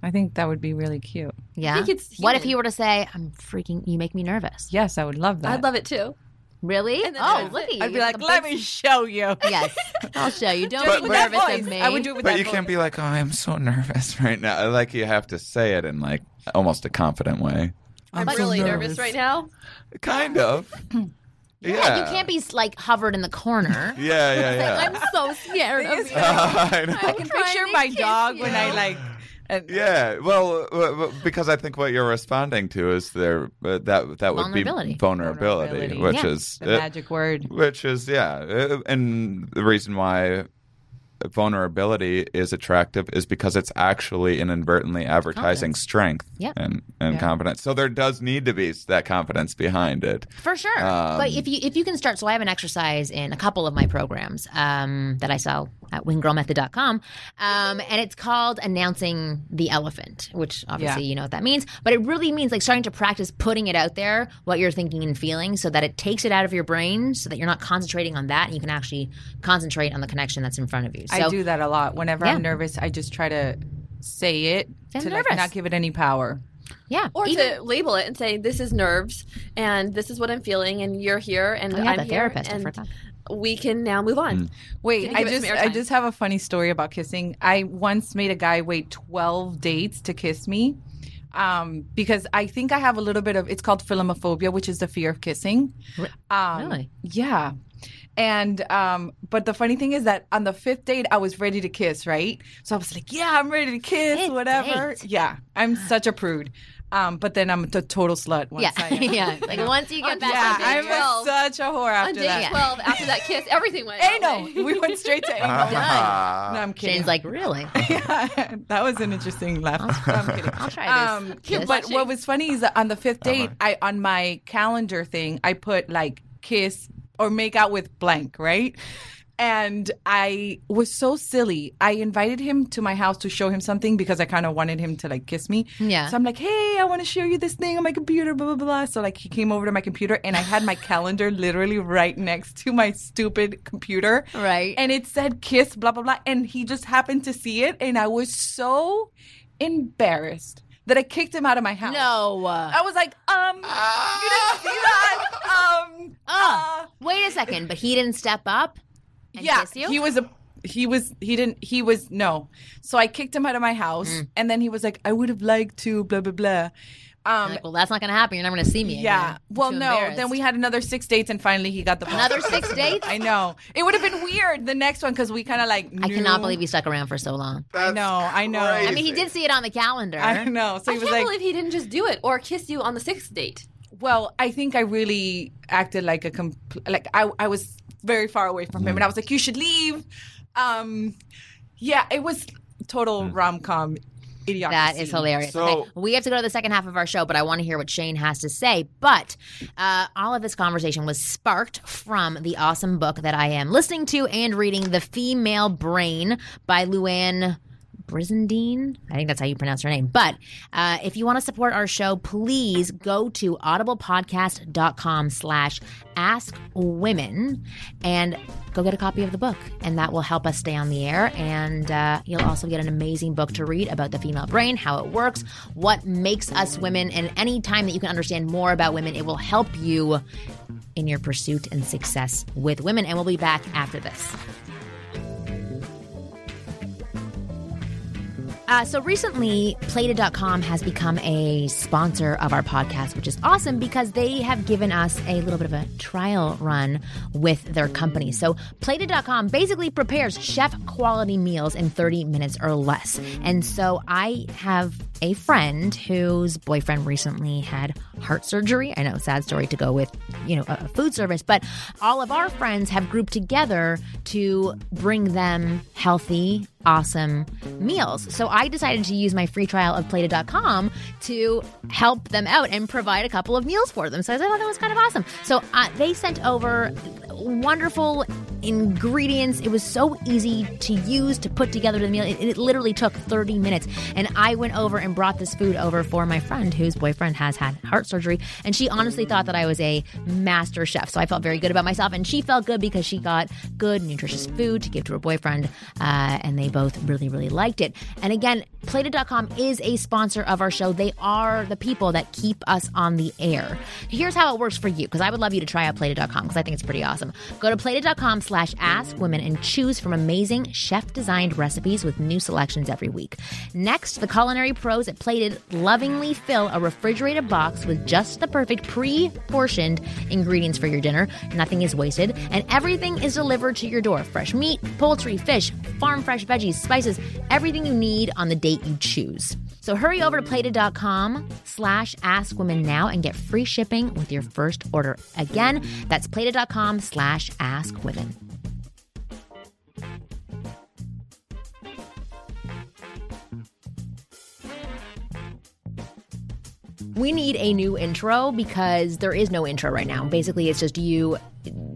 I think that would be really cute. Yeah. think it's what if he were to say, "I'm freaking, you make me nervous"? Yes, I would love that. I'd love it too. Really? Oh, look at you! I'd be like, let me show you. Yes, I'll show you. Don't Just be with that nervous voice. of me. I would do it with But that you can't voice. be like, oh, I'm so nervous right now. Like you have to say it in like almost a confident way. I'm so really nervous. nervous. right now. Kind of. yeah, yeah. you can't be like hovered in the corner. Yeah, yeah, yeah. I'm so scared of you. I know. I can picture my dog when I like. And- Yeah, well, uh, uh, because I think what you're responding to is there uh, that that would Vulnerability. be vulnerability, Vulnerability. which Yeah. is The uh, magic word. which is yeah, uh, and the reason why vulnerability is attractive is because it's actually inadvertently advertising Confidence. strength Yep. and and Yeah. confidence. So there does need to be that confidence behind it. For sure. Um, but if you if you can start, so I have an exercise in a couple of my programs um, that I sell at winggirlmethod.com, um, and it's called announcing the elephant, which obviously Yeah. you know what that means. But it really means like starting to practice putting it out there, what you're thinking and feeling, so that it takes it out of your brain, so that you're not concentrating on that, and you can actually concentrate on the connection that's in front of you. So I do that a lot. Whenever Yeah. I'm nervous, I just try to say it I'm to like not give it any power. yeah, Or even- to label it and say, "This is nerves, and this is what I'm feeling, and you're here, and Oh, yeah, I'm the here, therapist, I and forgot. We can now move on." Wait, I you give it just some I just have a funny story about kissing. I once made a guy wait 12 dates to kiss me. Um, because I think I have a little bit of it's called philomophobia, which is the fear of kissing. Um, really? Yeah. And um, but the funny thing is that on the fifth date I was ready to kiss, right? So I was like, Yeah, I'm ready to kiss, Fifth whatever. date. Yeah. I'm such a prude. Um, but then I'm a total slut once yeah, I yeah. Like once you get back, Yeah, I'm 12. such a whore On after day that. twelve, after that kiss, everything went that Anal. way. We went straight to anal. Ah. No, I'm kidding. Shane's like, really? yeah, that was an interesting laugh. I'm kidding. I'll try this. Um, Kiss. but what was funny is that on the fifth date, I on my calendar thing, I put like kiss or make out with blank, right? And I was so silly. I invited him to my house to show him something because I kind of wanted him to like kiss me. Yeah. So I'm like, hey, I want to show you this thing on my computer, blah, blah, blah. So like he came over to my computer and I had my calendar literally right next to my stupid computer. Right. And it said kiss, blah, blah, blah. And he just happened to see it. And I was so embarrassed that I kicked him out of my house. no. I was like, um, you didn't see that? Um, Oh, wait a second. But he didn't step up yeah, kiss you? he was a. He was. He didn't. He was no. So I kicked him out of my house, Mm. and then he was like, "I would have liked to." Blah blah blah. Um, like, well, that's not going to happen. You're never going to see me. yeah. again. I'm Well, no. Then we had another six dates, and finally he got the Another six dates? I know. It would have been weird the next one because we kind of like. I cannot believe he stuck around for so long. I know. I know. I mean, he did see it on the calendar. I know. So I he can't like, believe he didn't just do it or kiss you on the sixth date. Well, I think I really acted like a compl- like I I was very far away from him, and I was like, "You should leave." Um, yeah, it was total rom com idiocracy. That is hilarious. So- okay, we have to go to the second half of our show, but I want to hear what Shane has to say. But uh, all of this conversation was sparked from the awesome book that I am listening to and reading, The Female Brain by Louann. Brizendine. I think that's how you pronounce her name. But uh, if you want to support our show, please go to audiblepodcast.com slash ask women and go get a copy of the book. And that will help us stay on the air. And uh, you'll also get an amazing book to read about the female brain, how it works, what makes us women. And any time that you can understand more about women, it will help you in your pursuit and success with women. And we'll be back after this. Uh, so recently, Plated.com has become a sponsor of our podcast, which is awesome because they have given us a little bit of a trial run with their company. So, Plated.com basically prepares chef quality meals in 30 minutes or less. And so, I have a friend whose boyfriend recently had heart surgery. I know, sad story to go with, you know, a food service, but all of our friends have grouped together to bring them healthy, awesome meals. So I decided to use my free trial of plated.com to help them out and provide a couple of meals for them. So I thought that was kind of awesome. So uh, they sent over wonderful ingredients. It was so easy to use to put together the meal. It, it literally took 30 minutes. And I went over and brought this food over for my friend whose boyfriend has had heart surgery. And she honestly thought that I was a master chef. So I felt very good about myself. And she felt good because she got good, nutritious food to give to her boyfriend. Uh, and they both really, really liked it. And again, Plated.com is a sponsor of our show. They are the people that keep us on the air. Here's how it works for you, because I would love you to try out Plated.com because I think it's pretty awesome. Go to Plated.com slash ask women and choose from amazing chef designed recipes with new selections every week. Next, the culinary pros at Plated lovingly fill a refrigerated box with just the perfect pre portioned ingredients for your dinner. Nothing is wasted, and everything is delivered to your door fresh meat, poultry, fish, farm fresh veggies, spices, everything you need on the date you choose. So hurry over to plated.com slash ask women now and get free shipping with your first order. Again, that's plated.com slash ask women. We need a new intro because there is no intro right now. Basically, it's just you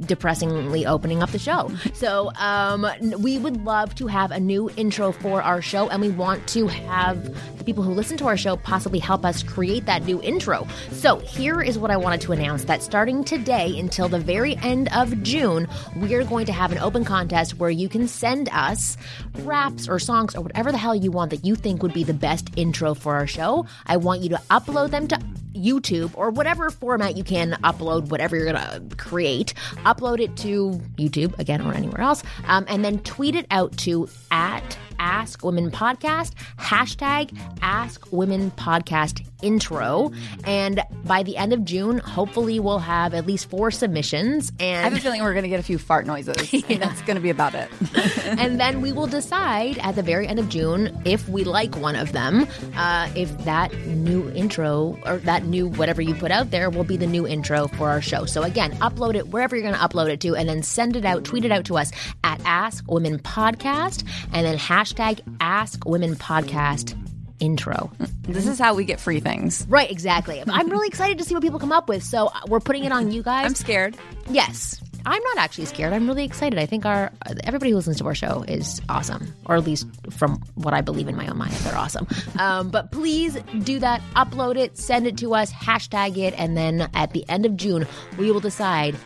depressingly opening up the show. So, um, we would love to have a new intro for our show, and we want to have the people who listen to our show possibly help us create that new intro. So, here is what I wanted to announce that starting today until the very end of June, we are going to have an open contest where you can send us raps or songs or whatever the hell you want that you think would be the best intro for our show. I want you to upload them to YouTube or whatever format you can upload whatever you're gonna create. Upload it to YouTube again or anywhere else, um, and then tweet it out to at Ask Women Podcast hashtag Ask Women Podcast intro. And by the end of June, hopefully we'll have at least four submissions And I have a feeling we're going to get a few fart noises. and that's going to be about it. and then we will decide at the very end of June if we like one of them. Uh, if that new intro or that new whatever you put out there will be the new intro for our show. So again, upload it wherever you're going to upload it to, and then send it out, tweet it out to us at Ask Women Podcast, and then hashtag Ask Women Podcast intro. This is how we get free things. Right, exactly. I'm really excited to see what people come up with. So we're putting it on you guys. I'm scared. Yes. I'm not actually scared. I'm really excited. I think our everybody who listens to our show is awesome, or at least from what I believe in my own mind, they're awesome. Um, but please do that. Upload it, send it to us, hashtag it, and then at the end of June, we will decide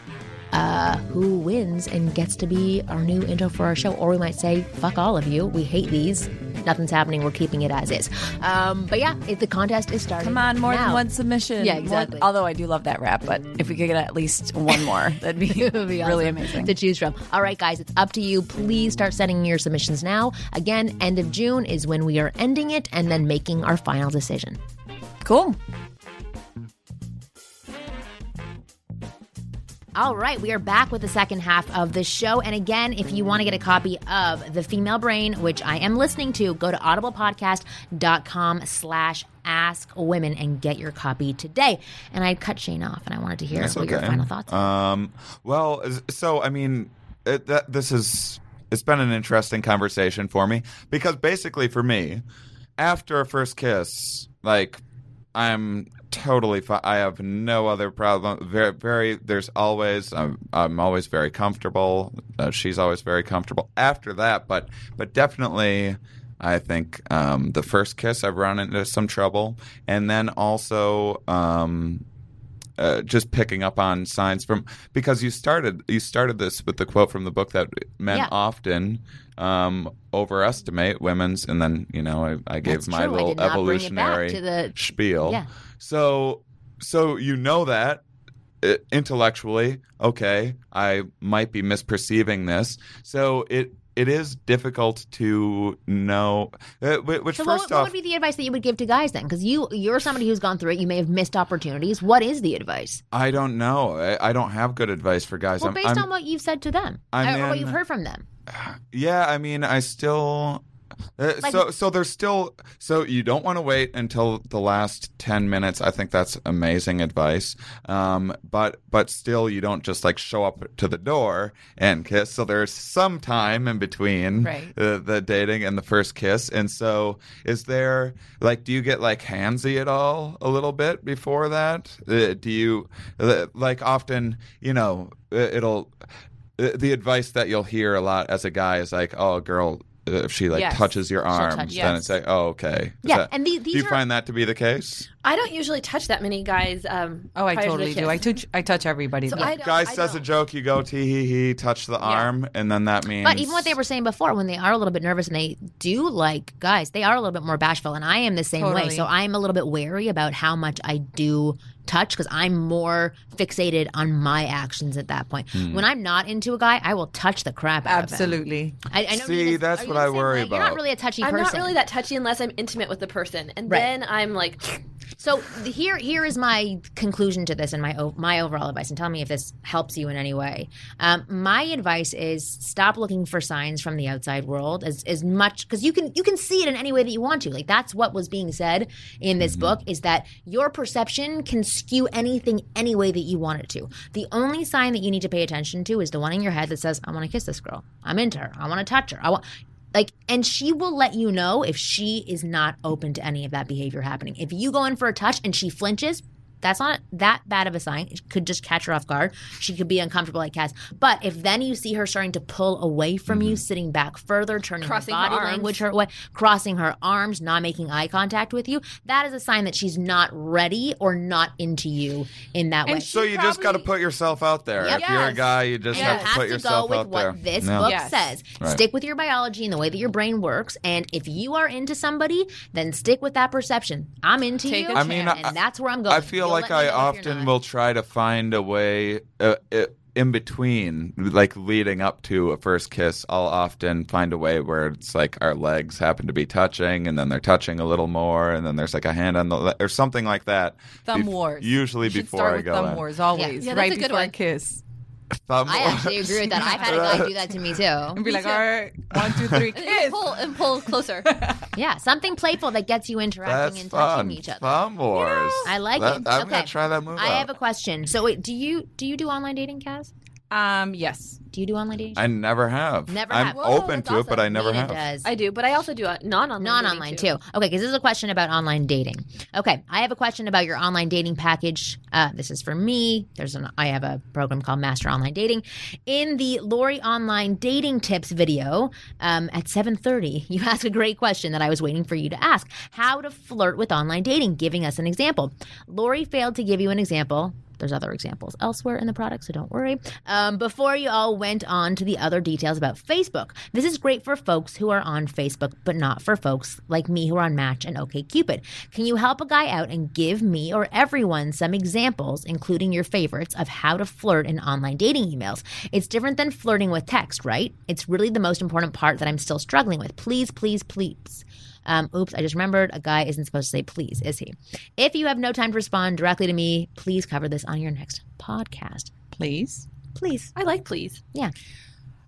uh, who wins and gets to be our new intro for our show. Or we might say, "Fuck all of you. We hate these. Nothing's happening. We're keeping it as is." Um, but yeah, if the contest is starting, Come on, more now. than one submission. Yeah, exactly. although I do love that rap, but if we could get at least one more, that'd be, be really awesome amazing. to choose from. All right, guys, it's up to you. Please start sending your submissions now. Again, end of June is when we are ending it and then making our final decision. Cool. All right, we are back with the second half of the show. And again, if you want to get a copy of The Female Brain, which I am listening to, go to audiblepodcast.com slash Ask Women and get your copy today. And I cut Shane off, and I wanted to hear That's what your final thoughts. are. Um, well, so I mean, it, that, this is it's been an interesting conversation for me because basically for me, after a first kiss, like I'm totally fine. I have no other problem. Very, very. There's always. I'm. I'm always very comfortable. Uh, she's always very comfortable. After that, but but definitely. I think um, the first kiss I've run into some trouble, and then also um, uh, just picking up on signs from because you started you started this with the quote from the book that men Yeah. often um, overestimate women's, and then you know I, I gave That's my true. Little did not bring it back evolutionary to the- spiel. Yeah. So so you know that uh, intellectually, okay, I might be misperceiving this. So it it is difficult to know. Uh, which So first what, what off, would be the advice that you would give to guys then? Because you you're somebody who's gone through it. You may have missed opportunities. What is the advice? I don't know. I, I don't have good advice for guys. Well, I'm- based I'm- on what you've said to them I'm or what you've heard from them. Yeah, I mean, I still. Uh, Like- so, so there's still. So you don't want to wait until the last ten minutes. I think that's amazing advice. Um, but but still, you don't just like show up to the door and kiss. So there's some time in between Right. the, the dating and the first kiss. And so, is there like, do you get like handsy at all a little bit before that? Uh, do you uh, like often? You know, uh, it'll the advice that you'll hear a lot as a guy is like, "Oh, girl, uh, if she like Yes. touches your arm, touch then you. it's like, oh, okay." Is Yeah, that- and the- do you are- find that to be the case? I don't usually touch that many guys. Um, Oh, I prior to totally do. I touch. I touch everybody. So though. I Guy I says a don't. joke, you go tee hee hee, touch the arm, and then that means. But even what they were saying before, when they are a little bit nervous and they do like guys, they are a little bit more bashful, and I am the same way. So I'm a little bit wary about how much I do touch because I'm more fixated on my actions at that point. Hmm. When I'm not into a guy, I will touch the crap out of him. Absolutely. I, I know See, that's are what I worry way? You're not really a touchy I'm person. not really that touchy unless I'm intimate with the person, and Right. then I'm like, So here, here is my conclusion to this, and my my overall advice. And tell me if this helps you in any way. Um, my advice is stop looking for signs from the outside world as as much because you can you can see it in any way that you want to. Like that's what was being said in this book is that your perception can skew anything any way that you want it to. The only sign that you need to pay attention to is the one in your head that says, "I want to kiss this girl. I'm into her. I want to touch her. I want." Like and she will let you know if she is not open to any of that behavior happening. If you go in for a touch and she flinches that's not that bad of a sign. It could just catch her off guard. She could be uncomfortable like Cass. But if then you see her starting to pull away from you, mm-hmm. sitting back further, turning Crossing her her body arms. language her way, crossing her arms, not making eye contact with you, that is a sign that she's not ready or not into you in that way. So you just got to put yourself out there. Yep. If you're a guy, you just and have to have put to go yourself with what this No. book Yes. says. Right. Stick with your biology and the way that your brain works. And if you are into somebody, then stick with that perception. I'm into Take you, a I mean, and I- that's where I'm going. I feel You'll like I know if you're often will try to find a way uh, in between, like leading up to a first kiss. I'll often find a way where it's like our legs happen to be touching, and then they're touching a little more, and then there's like a hand on the le- or something like that. Thumb Bef- wars. Usually You before start I go thumb in. wars always. Yeah, that's right a good before a one. kiss. Thumb I wars. actually agree with that. I've had a guy do that to me too. And be like, all right, one, two, three, and kiss. pull and pull closer. Yeah, something playful that gets you interacting That's and touching fun. each other. Thumb wars. I like That- it. I'm okay. gonna try that move. I out. have a question. So wait, do you do you do online dating, Kaz? Um, yes. Do you do online dating? I never have. Never I'm have. Whoa, open that's to it, but. I never Nina have. does. I do, but I also do a non-online. non-online dating, too. Okay, because this is a question about online dating. Okay, I have a question about your online dating package. Uh, this is for me. There's an I have a program called Master Online Dating. In the Lori Online Dating Tips video um, at 7:30, you ask a great question that I was waiting for you to ask: How to flirt with online dating? Giving us an example. Lori failed to give you an example. There's other examples elsewhere in the product, so don't worry. Um, before you all went on to the other details about Facebook, this is great for folks who are on Facebook, but not for folks like me who are on Match and OkCupid. Can you help a guy out and give me or everyone some examples, including your favorites, of how to flirt in online dating emails? It's different than flirting with text, right? It's really the most important part that I'm still struggling with. Please, please, please. Um, oops, I just remembered a guy isn't supposed to say please, is he? If you have no time to respond directly to me, please cover this on your next podcast. Please. Please. I like please. Yeah.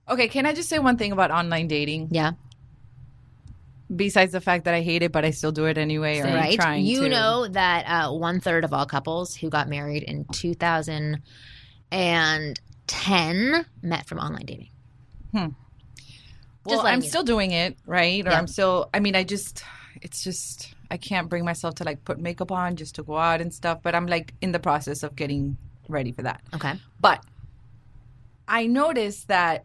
Okay, can I just say one thing about online dating? Yeah. Besides the fact that I hate it, but I still do it anyway. Or I'm right? trying you to. know that uh, one third of all couples who got married in 2010 met from online dating. Well, I'm still doing it, right? Or Yeah. I'm still. I mean, I just. It's just I can't bring myself to like put makeup on just to go out and stuff. But I'm like in the process of getting ready for that. Okay. But I noticed that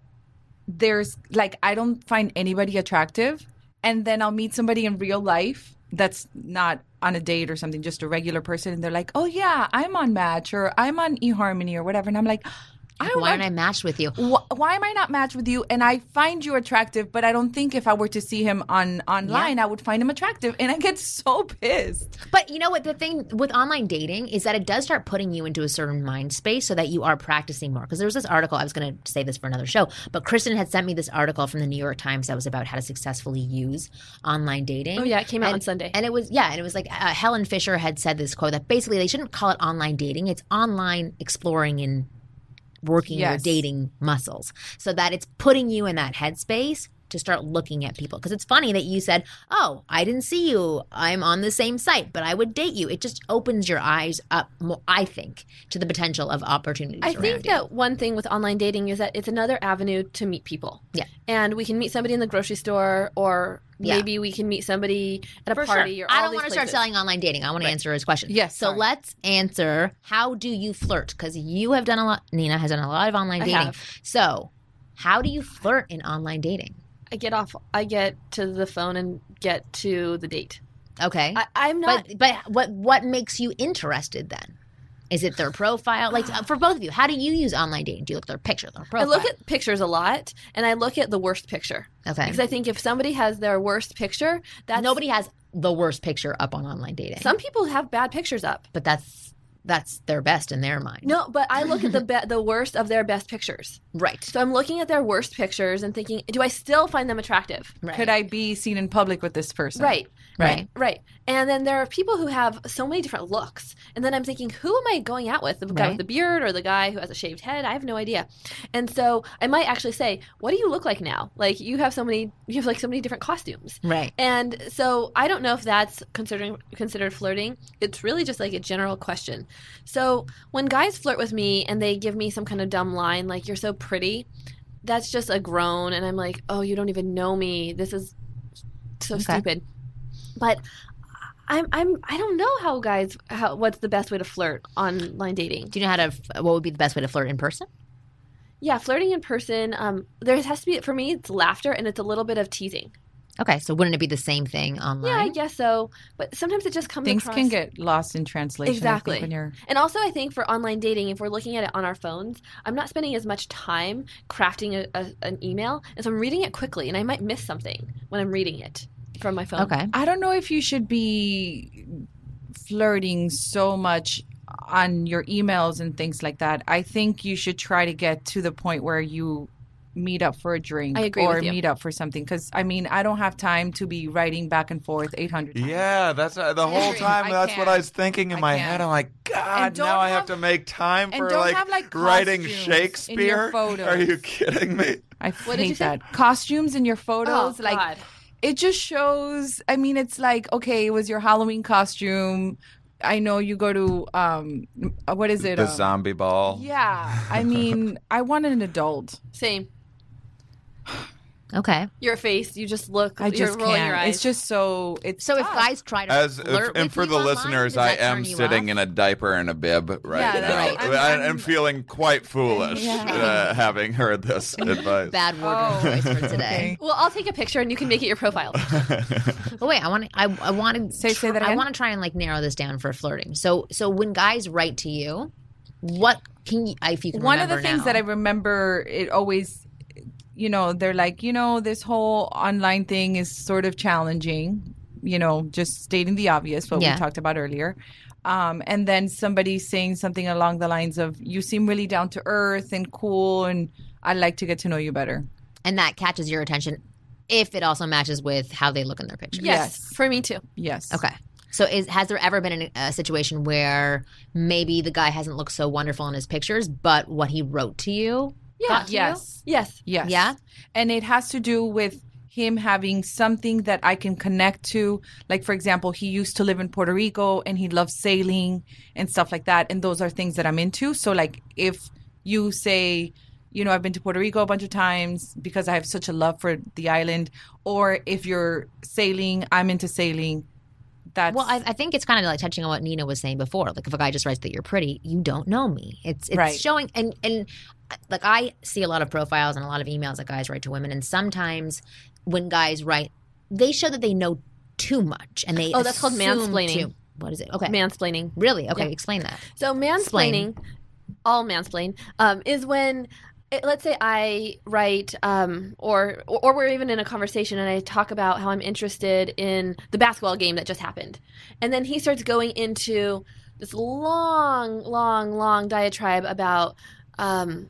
there's like I don't find anybody attractive, and then I'll meet somebody in real life that's not on a date or something, just a regular person, and they're like, "Oh yeah, I'm on Match or I'm on eHarmony or whatever," and I'm like. I Why aren't I matched with you? Wh- why am I not matched with you? And I find you attractive, but I don't think if I were to see him on online, I would find him attractive. And I get so pissed. But you know what? The thing with online dating is that it does start putting you into a certain mind space so that you are practicing more. Because there was this article, I was going to say this for another show, but Kristen had sent me this article from the New York Times that was about how to successfully use online dating. Oh yeah, it came out And- on Sunday. And it was, yeah, and it was like uh, Helen Fisher had said this quote that basically they shouldn't call it online dating. It's online exploring and working your Yes. dating muscles so that it's putting you in that headspace to start looking at people. Because it's funny that you said, Oh, I didn't see you. I'm on the same site, but I would date you. It just opens your eyes up more, I think, to the potential of opportunities. I think you. that one thing with online dating is that it's another avenue to meet people. Yeah. And we can meet somebody in the grocery store or Yeah. maybe we can meet somebody at a For party sure. or I don't want to start selling online dating. I want to answer his question. Yes, So sorry. let's answer how do you flirt? Because you have done a lot, Nina has done a lot of online dating. So, how do you flirt in online dating? I get off I get to the phone and get to the date. Okay. I, I'm not but but what what makes you interested then? Is it their profile? Like uh, for both of you, how do you use online dating? Do you look at their picture, their profile? I look at pictures a lot and I look at the worst picture. okay. Because I think if somebody has their worst picture, that's Nobody has the worst picture up on online dating. some people have bad pictures up. but that's that's their best in their mind. No, but I look at the be- the worst of their best pictures. Right. So I'm looking at their worst pictures and thinking, do I still find them attractive? Right. Could I be seen in public with this person? Right. Right. Right. And then there are people who have so many different looks. And then I'm thinking, who am I going out with? The guy Right. with the beard or the guy who has a shaved head? I have no idea. And so I might actually say, what do you look like now? Like you have so many you have like so many different costumes. Right. And so I don't know if that's considering considered flirting. It's really just like a general question. So when guys flirt with me and they give me some kind of dumb line like you're so pretty, that's just a groan and I'm like, "Oh, you don't even know me. This is so Okay. stupid." But I'm I'm I don't know how guys how what's the best way to flirt online dating. Do you know how to? What would be the best way to flirt in person? Yeah, flirting in person, um there has to be for me it's laughter and it's a little bit of teasing. Okay, so wouldn't it be the same thing online? Yeah, I guess so. But sometimes it just comes Things across can get lost in translation. I think, Exactly. when you're And also, I think for online dating, if we're looking at it on our phones, I'm not spending as much time crafting a, a, an email, and so I'm reading it quickly, and I might miss something when I'm reading it from my phone. Okay. I don't know if you should be flirting so much on your emails and things like that. I think you should try to get to the point where you meet up for a drink I agree or with you. meet up for something because I mean I don't have time to be writing back and forth 800 times. Yeah, that's uh, the whole time. I That's what can't. I was thinking in I my can't. head. I'm like, God, And don't now I have have- to make time for like, have, like, writing costumes Shakespeare. in your photos. Are you kidding me? I What did hate you say? that. Costumes in your Oh, photos like God. It just shows i mean it's like okay it was your halloween costume i know you go to um uh, what is it The um, zombie ball. yeah i mean i want an adult Same. Okay. Your face, you just look. i you're just rolling can't your eyes. it's just so it's So if tough. guys try to As flirt and with for you the online, listeners, I am sitting off? in a diaper and a bib right Yeah, now. right. I'm- I- I'm- I'm feeling quite foolish Yeah. uh, having heard this advice. bad word Oh, voice for today. okay. well, I'll take a picture and you can make it your profile. But wait, I want to. I, I want to Say- say that I want to try and like narrow this down for flirting. So so when guys write to you, what can you if you can one of the things now. that i remember it always you know they're like you know this whole online thing is sort of challenging you know just stating the obvious what Yeah. we talked about earlier um, and then somebody saying something along the lines of you seem really down to earth and cool and i'd like to get to know you better and that catches your attention if it also matches with how they look in their picture. yes, Yes. for me too. yes Okay. So is has there ever been an, a situation where maybe the guy hasn't looked so wonderful in his pictures, but what he wrote to you? Yeah. yes Yes. yes Yeah? and it has to do with him having something that I can connect to. Like, for example, he used to live in Puerto Rico and he loves sailing and stuff like that. And those are things that I'm into. So, like, if you say, you know, I've been to Puerto Rico a bunch of times because I have such a love for the island, or if you're sailing, I'm into sailing. That's Well, I, I think it's kind of like touching on what Nina was saying before. Like, if a guy just writes that you're pretty, you don't know me. It's it's Right. showing, and and like I see a lot of profiles and a lot of emails that guys write to women, and sometimes when guys write, they show that they know too much, and they Oh, that's called mansplaining. too- What is it? Okay, Mansplaining. really? Okay, Yeah. explain that. So mansplaining, all mansplain, um, is when let's say I write, um, or or we're even in a conversation and I talk about how I'm interested in the basketball game that just happened, and then he starts going into this long, long, long diatribe about. Um,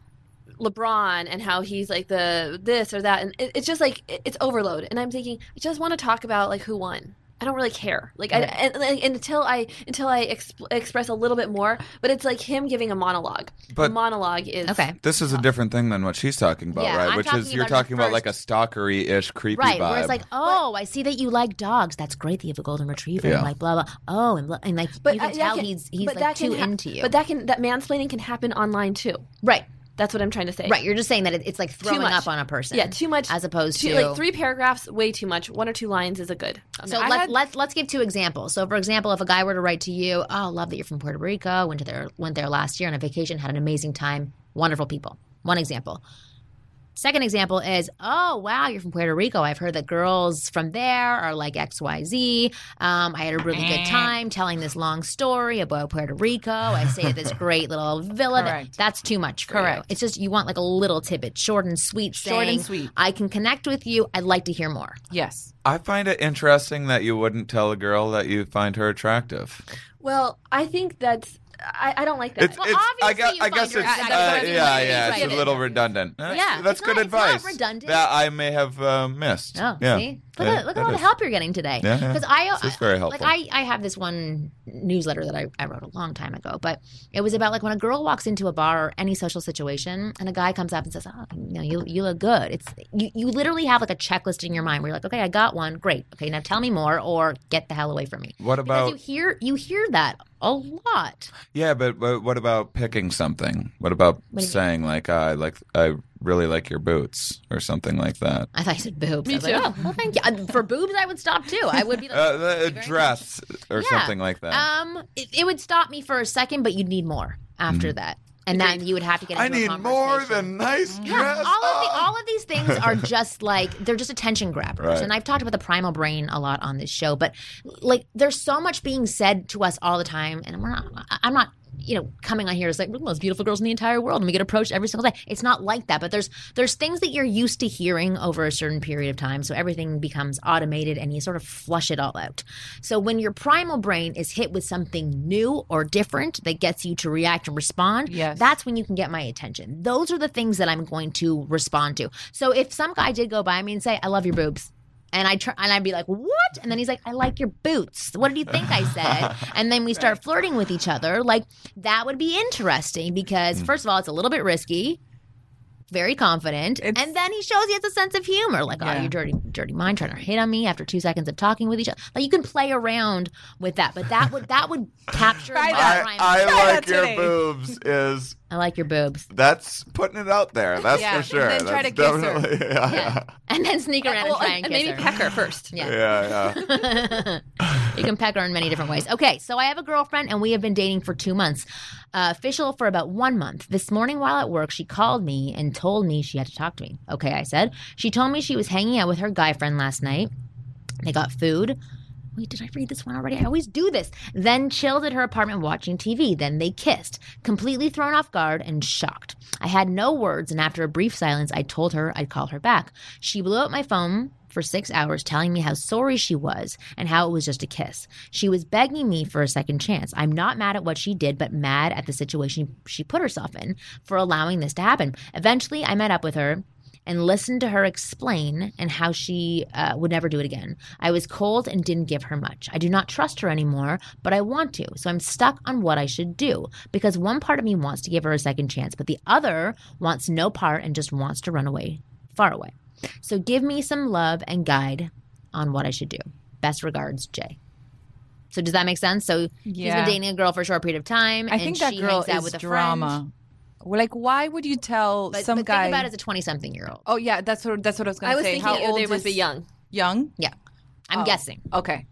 LeBron and how he's like the this or that, and it, it's just like it, it's overload. And I'm thinking, I just want to talk about like who won. I don't really care. Like, I, and, and, and until I until I exp- express a little bit more, but it's like him giving a monologue. But- the monologue is Okay, This is a different thing than what she's talking about, Yeah, right? I'm Which is you're talking about like a stalkery ish, creepy right. vibe. Where it's like, oh, I see that you like dogs. That's great that you have a golden retriever. Yeah. And like blah blah. Oh, and, blah- and like But you can I- that tell can- he's he's like too ha- into you. But that can that mansplaining can happen online too. right, That's what I'm trying to say. right. You're just saying that it, it's like throwing up on a person. Yeah, too much. as opposed too, to like three paragraphs, way too much. One or two lines is a good. So I let's had- let's let's give two examples. So for example, if a guy were to write to you, "Oh, love that you're from Puerto Rico. Went to there went there last year on a vacation. Had an amazing time. Wonderful people." One example. Second example is, "Oh, wow, you're from Puerto Rico. I've heard that girls from there are like X, Y, Z. Um, I had a really good time telling this long story about Puerto Rico. I stayed at this great little villa. That- that's too much for you. Correct. It's just you want like a little tidbit, short and sweet. Short and sweet. I can connect with you. I'd like to hear more. yes. I find it interesting that you wouldn't tell a girl that you find her attractive. Well, I think that's. I, I don't like that. It's, Well, it's, I obviously guess, you I find guess her it's, uh, That's what yeah, I yeah, Right. it's a little redundant. That's, Yeah, that's it's good not- it's not advice redundant. that I may have uh, missed. Oh, yeah. see, look Yeah, at look at all the help you're getting today. Yeah, yeah. Because I, very helpful. Like I, I have this one newsletter that I, I wrote a long time ago, but it was about like when a girl walks into a bar or any social situation, and a guy comes up and says, "Oh, you know, you you look good." It's you, you literally have like a checklist in your mind where you're like, "Okay, I got one, great. Okay, now tell me more, or get the hell away from me." What Because about you hear you hear that a lot. yeah? But, but what about picking something? What about you saying like I like I really like your boots or something like that? I thought you said boobs. Me I was like, too. oh, well, thank you. Uh, For boobs, I would stop too. I would be like, Uh, "Thank a you much." dress or Yeah. something like that. Um, it, it would stop me for a second, but you'd need more after that, and then you would have to get. I Into a need more than nice Yeah, dress. all of the, all of these things are just like they're just attention grabbers, Right. and I've talked about the primal brain a lot on this show. But like, there's so much being said to us all the time, and we're not. I'm not. You know, coming on here is like we're the most beautiful girls in the entire world, and we get approached every single day. It's not like that, but there's there's things that you're used to hearing over a certain period of time, so everything becomes automated, and you sort of flush it all out. So when your primal brain is hit with something new or different that gets you to react and respond, Yes. that's when you can get my attention. Those are the things that I'm going to respond to. So if some guy did go by me and say, "I love your boobs," and I try, and I'd be like, "What?" And then he's like, "I like your boots." What did you think I said? and then we start flirting with each other. Like that would be interesting because mm. first of all, it's a little bit risky. Very confident, It's- and then he shows he has a sense of humor. Like, oh, you dirty, dirty mind trying to hit on me after two seconds of talking with each other. Like, you can play around with that, but that would that would capture my that. I, I like your today. boobs is I like your boobs. that's putting it out there. That's Yeah, for sure. then try that's to kiss her. definitely yeah, yeah. and then sneak uh, around well, and try and, and, and kiss maybe her. peck her first. Yeah. Yeah, yeah. you can peck her in many different ways. Okay, so I have a girlfriend and we have been dating for two months. Uh, official for about one month. This morning while at work, she called me and told me she had to talk to me. Okay, I said. She told me she was hanging out with her guy friend last night. They got food. Wait, did I read this one already? I always do this. Then chilled at her apartment watching TV. Then they kissed. Completely thrown off guard and shocked. I had no words, and after a brief silence, I told her I'd call her back. She blew up my phone for six hours telling me how sorry she was and how it was just a kiss. She was begging me for a second chance. I'm not mad at what she did, but mad at the situation she put herself in for allowing this to happen. Eventually, I met up with her and listened to her explain and how she uh, would never do it again. I was cold and didn't give her much. I do not trust her anymore, but I want to. So I'm stuck on what I should do because one part of me wants to give her a second chance, but the other wants no part and just wants to run away, far away. So give me some love and guide on what I should do. Best regards, Jay. So does that make sense? So he's Yeah. been dating a girl for a short period of time. I and think that she girl hangs out is with a drama. Friend. Well, Like, why would you tell But, some but guy? think about it as a twenty-something year old. oh yeah, that's what that's what I was going I to was say. thinking How they old must is be young. Young. Yeah, I'm Oh. guessing. Okay.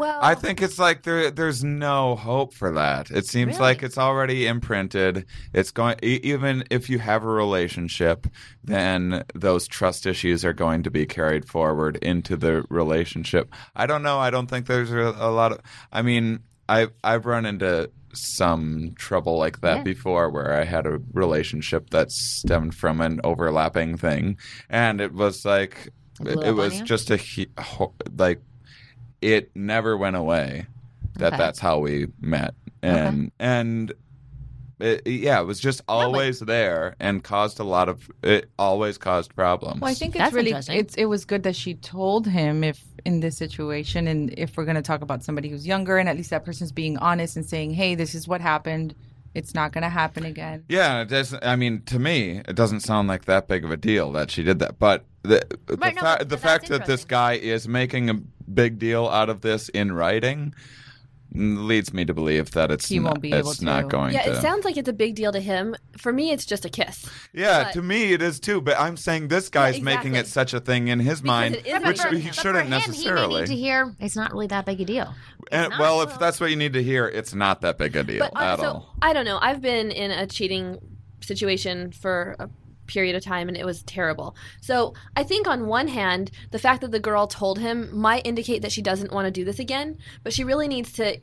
Well, I think it's like there there's no hope for that. It seems Really? like it's already imprinted. It's going even if you have a relationship, then those trust issues are going to be carried forward into the relationship. I don't know. I don't think there's a, a lot of I mean, I I've run into some trouble like that Yeah. before where I had a relationship that stemmed from an overlapping thing and it was like It it, up it on was just a like it never went away that Okay. that's how we met and and it, yeah it was just but- always there and caused a lot of it always caused problems Well, I think it's That's really it's it was good that she told him if in this situation and if we're going to talk about somebody who's younger and at least that person's being honest and saying, "Hey, this is what happened. It's not going to happen again." yeah it doesn't i mean to me it doesn't sound like that big of a deal that she did that but the the, Right, no, fa- but- the but fact that this guy is making a big deal out of this in writing leads me to believe that it's He won't not, be able it's not to. going yeah, to it sounds like it's a big deal to him. For me, it's just a kiss. Yeah, But- to me it is too. But I'm saying this guy's Yeah, making it such a thing in his mind, which big. he shouldn't for him, necessarily. He may need to hear it's not really that big a deal. And, not. well, if that's what you need to hear, it's not that big a deal But uh, at so all. I don't know. I've been in a cheating situation for a period of time and it was terrible. So I think on one hand, the fact that the girl told him might indicate that she doesn't want to do this again, but she really needs to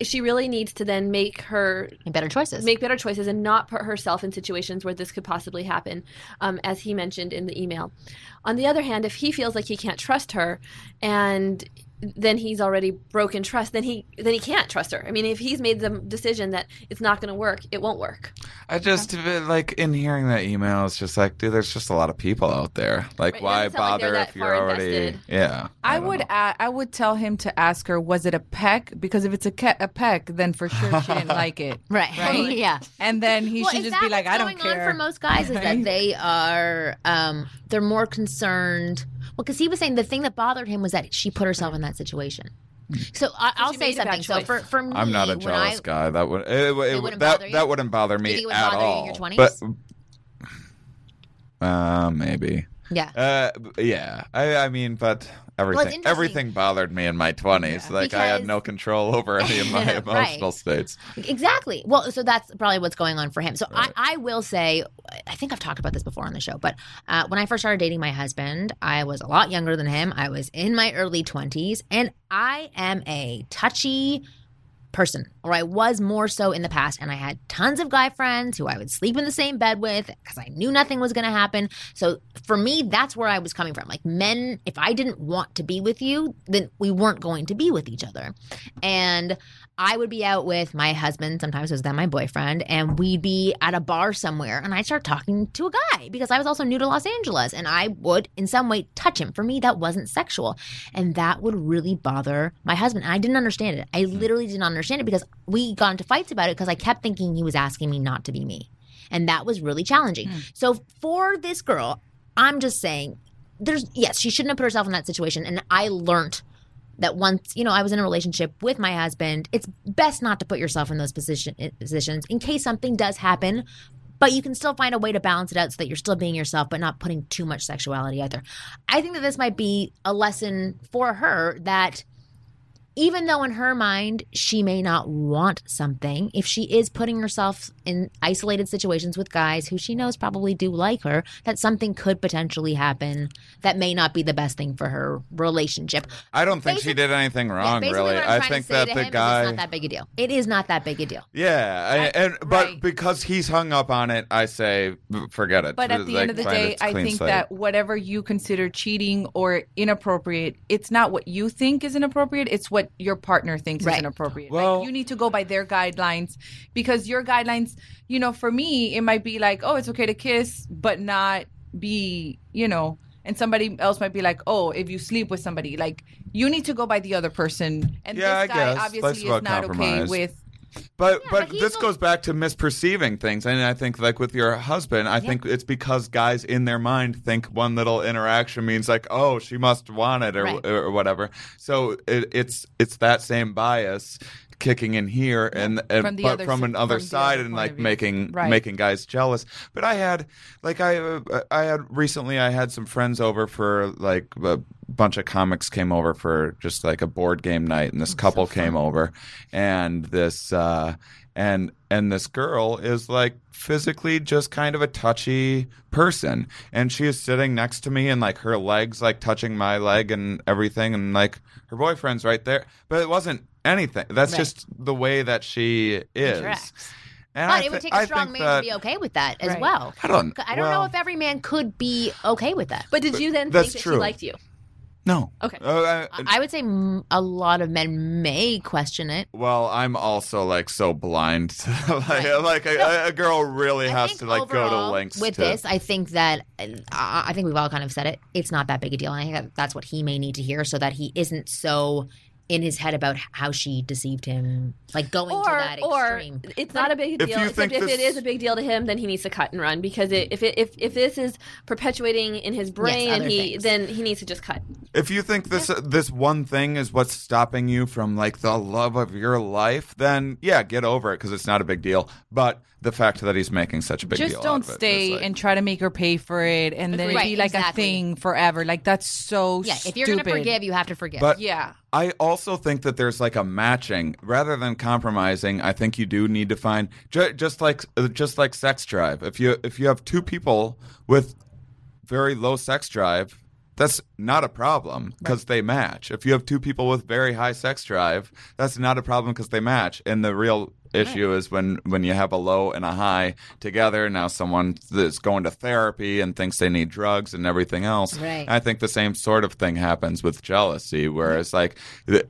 she really needs to then make her Make better choices. make better choices and not put herself in situations where this could possibly happen, um, as he mentioned in the email. On the other hand, if he feels like he can't trust her, and then he's already broken trust, then he then he can't trust her. I mean, if he's made the decision that it's not going to work, it won't work. I just like in hearing that email, it's just like, dude, there's just a lot of people out there. Like, Right, why doesn't like bother if you're already? invested. Yeah, I, don't would know. a- I would tell him to ask her, was it a peck? Because if it's a, ke- a peck, then for sure she didn't like it. right. Right? yeah. And then he well, should just be like, I don't going care. on for most guys is that they are um they're more concerned. Well, because he was saying the thing that bothered him was that she put herself in that situation. So I, I'll say made a bad something. So for for me, I'm not a jealous I, guy. That would it, it, wouldn't that bother you? that wouldn't bother me think it at bother you in all. your 20s? But uh, maybe. Yeah. Uh, yeah. I, I mean, but everything interesting. everything bothered me in my twenties. Like I had no control over any of my Right. emotional states. Exactly. Well, so that's probably what's going on for him. So I, I will say, I think I've talked about this before on the show, but uh, when I first started dating my husband, I was a lot younger than him. I was in my early 20s, and I am a touchy person, or I was more so in the past. And I had tons of guy friends who I would sleep in the same bed with because I knew nothing was going to happen. So for me, that's where I was coming from. Like, men, if I didn't want to be with you, then we weren't going to be with each other. And I would be out with my husband, sometimes it was then my boyfriend, and we'd be at a bar somewhere, and I'd start talking to a guy because I was also new to Los Angeles, and I would in some way touch him. For me, that wasn't sexual, and that would really bother my husband. And I didn't understand it. I mm. literally didn't understand it because we got into fights about it because I kept thinking he was asking me not to be me, and that was really challenging. Mm. So for this girl, I'm just saying, there's yes, she shouldn't have put herself in that situation, and I learned that once you know I was in a relationship with my husband, it's best not to put yourself in those position eh, positions in case something does happen. But you can still find a way to balance it out so that you're still being yourself, but not putting too much sexuality out there. I think that this might be a lesson for her that even though in her mind she may not want something, if she is putting herself in isolated situations with guys who she knows probably do like her, that something could potentially happen that may not be the best thing for her relationship. I don't think she did anything wrong, basically really. I'm I trying think that the guy. it's not that big a deal. It is not that big a deal. Yeah, I, and but right. because he's hung up on it, I say forget it. But at the Like, end of the day, I think slate. that whatever you consider cheating or inappropriate, it's not what you think is inappropriate. It's what your partner thinks Right. is inappropriate. Well- like you need to go by their guidelines because your guidelines, you know, for me, it might be like, oh, it's okay to kiss, but not be, you know, and somebody else might be like, oh, if you sleep with somebody, like you need to go by the other person. And Yeah, I this guy guess. Life's obviously is about not okay compromise. with But but, but this a- goes back to misperceiving things, and I think like with your husband, I think it's because guys in their mind think one little interaction means like, oh, she must want it or Right. or whatever. So it, it's it's that same bias kicking in here and, and From but other from another from side and like making Right. making guys jealous. But I had like I uh, I had recently I had some friends over for like a bunch of comics came over for just like a board game night and this couple came over and this uh and and this girl is like physically just kind of a touchy person and she is sitting next to me and like her legs like touching my leg and everything and like her boyfriend's right there but it wasn't anything that's Right. just the way that she is Interacts. and But I it would take a strong man that- to be okay with that as Right. well. I don't- I don't know if every man could be okay with that. But did you then think that true. she liked you? no Okay. Uh, I- I would say a lot of men may question it. Well, I'm also like so blind. To, like, Right. like a, a girl really I has to like go to lengths with to, this. I think that uh, I I think we've all kind of said it. It's not that big a deal, and I think that that's what he may need to hear so that he isn't so in his head about how she deceived him, like going Or, to that extreme. or extreme. it's not a big If deal. you Except think if it this- is a big deal to him, then he needs to cut and run because it, if it, if if this is perpetuating in his brain, and he things. then he needs to just cut. If you think this this one thing is what's stopping you from like the love of your life, then yeah, get over it because it's not a big deal. But the fact that he's making such a big deal. just deal, don't out of it stay is, like- and try to make her pay for it and then it Right, be like exactly. a thing forever like that's so yeah, if you're stupid. gonna forgive, you have to forgive. But yeah I also think that there's like a matching rather than compromising. I think you do need to find ju- just like uh, just like sex drive. If you if you have two people with very low sex drive, that's not a problem because they match. If you have two people with very high sex drive, that's not a problem because they match. And the real issue is when when you have a low and a high together. Now someone that's going to therapy and thinks they need drugs and everything else. Right. I think the same sort of thing happens with jealousy, where it's like. th-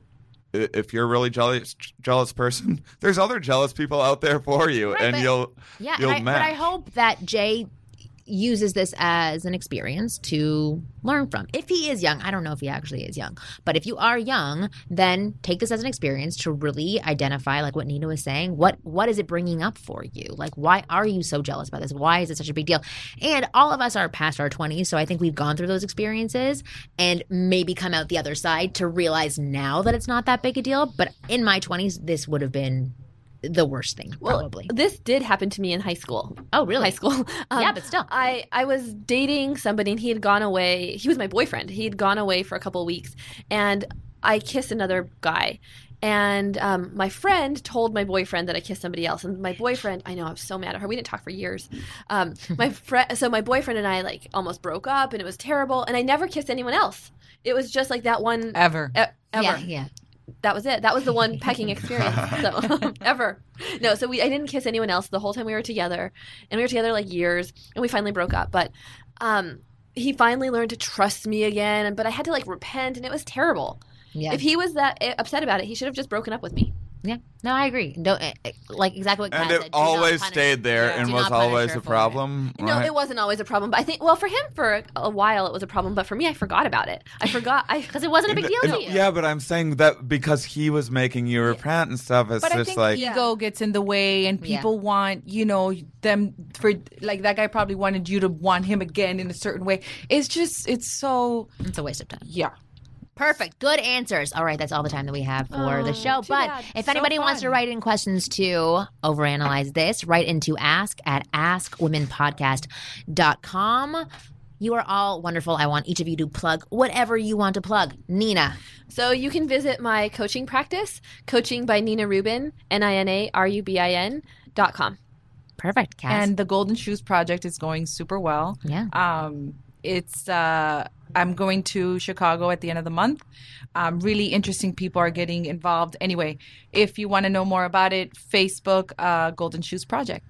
If you're a really jealous jealous person, there's other jealous people out there for you, Right, and but- you'll Yeah, you'll and I, but. I hope that Jay uses this as an experience to learn from. If he is young, I don't know if he actually is young, but if you are young, then take this as an experience to really identify, like what Nina was saying, what what is it bringing up for you? Like, why are you so jealous about this? Why is it such a big deal? And all of us are past our twenties, so I think we've gone through those experiences and maybe come out the other side to realize now that it's not that big a deal. But in my twenties, this would have been the worst thing, Well, probably. this did happen to me in high school. Oh, really? High school. Um, Yeah, but still. I I was dating somebody and he had gone away. He was my boyfriend. He had gone away for a couple of weeks, and I kissed another guy. And um, my friend told my boyfriend that I kissed somebody else, and my boyfriend, I know I was so mad at her. We didn't talk for years. Um, my friend, so my boyfriend and I like almost broke up, and it was terrible. And I never kissed anyone else. It was just like that one ever e- ever Yeah, yeah. That was it. That was the one pecking experience. So ever. No, so we I didn't kiss anyone else the whole time we were together. And we were together like years and we finally broke up. But um he finally learned to trust me again, but I had to like repent and it was terrible. Yeah. If he was that eh, upset about it, he should have just broken up with me. Yeah. No, I agree. Don't eh, eh, like exactly what Kat and it Do not always punish- stayed there Yeah. and Do was always a for it. problem. No, it wasn't always a problem, but I think well for him for a, a while it was a problem, but for me I forgot about it. I forgot I because it wasn't a big deal And- to you. Yeah, but I'm saying that because he was making you repent and stuff, it's but I just think like ego gets in the way, and Yeah. people want you know them for like that guy probably wanted you to want him again in a certain way. It's just it's so It's a waste of time. yeah. Perfect. Good answers. All right, that's all the time that we have for the Oh, show. But bad. if So anybody wants to write in questions to overanalyze this, write into ask at askwomenpodcast.com. You are all wonderful. I want each of you to plug whatever you want to plug. Nina. So you can visit my coaching practice, coaching by Nina Rubin, N I N A R U B I N dot com. Perfect. Cass. And the Golden Shoes project is going super well. yeah. Um, it's uh, I'm going to Chicago at the end of the month. Um, really interesting people are getting involved. Anyway, if you want to know more about it, Facebook uh, Golden Shoes Project.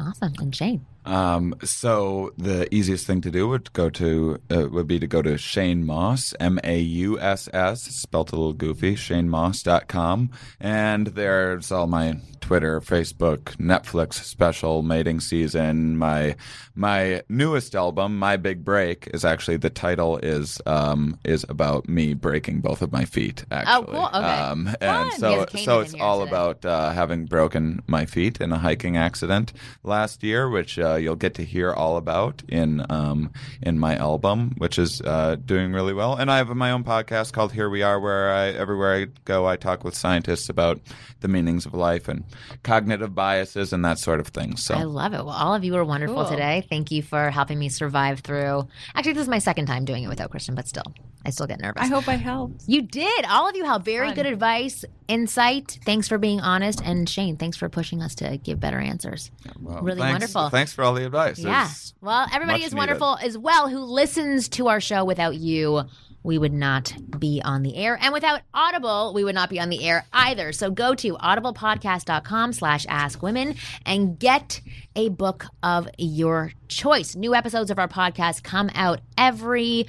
Awesome. And Shane. Um, so the easiest thing to do would go to uh, would be to go to Shane Mauss, M A U S S, spelt a little goofy, ShaneMauss.com, and there's all my Twitter, Facebook, Netflix special, mating season. My my newest album, My Big Break, is actually the title is um, is about me breaking both of my feet. Actually, cool. Okay. Um, and We so so it's all today. about uh, having broken my feet in a hiking accident last year, which uh, you'll get to hear all about in um, in my album, which is uh, doing really well. And I have my own podcast called Here We Are, where I everywhere I go, I talk with scientists about the meanings of life and cognitive biases and that sort of thing. So I love it. Well, all of you were wonderful Cool. today. Thank you for helping me survive through. Actually, this is my second time doing it without Christian, but still, I still get nervous. I hope I helped. You did. All of you have very Fun. good advice, insight. Thanks for being honest. And Shane, thanks for pushing us to give better answers. well, really thanks- wonderful. Thanks for all the advice. Yeah. It's Well, everybody is needed. wonderful as well who listens to our show. Without you, we would not be on the air. And without Audible, we would not be on the air either. So go to audiblepodcast.com slash ask women and get a book of your choice. New episodes of our podcast come out every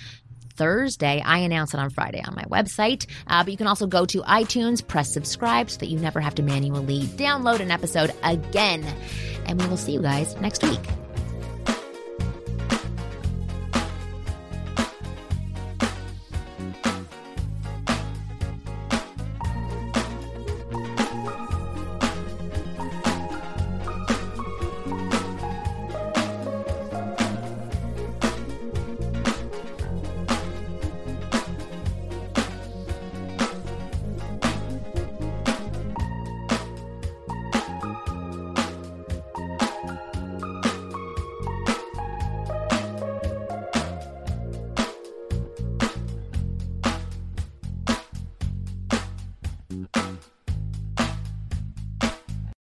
Thursday. I announce it on Friday on my website. Uh, but you can also go to iTunes, press subscribe so that you never have to manually download an episode again. And we will see you guys next week.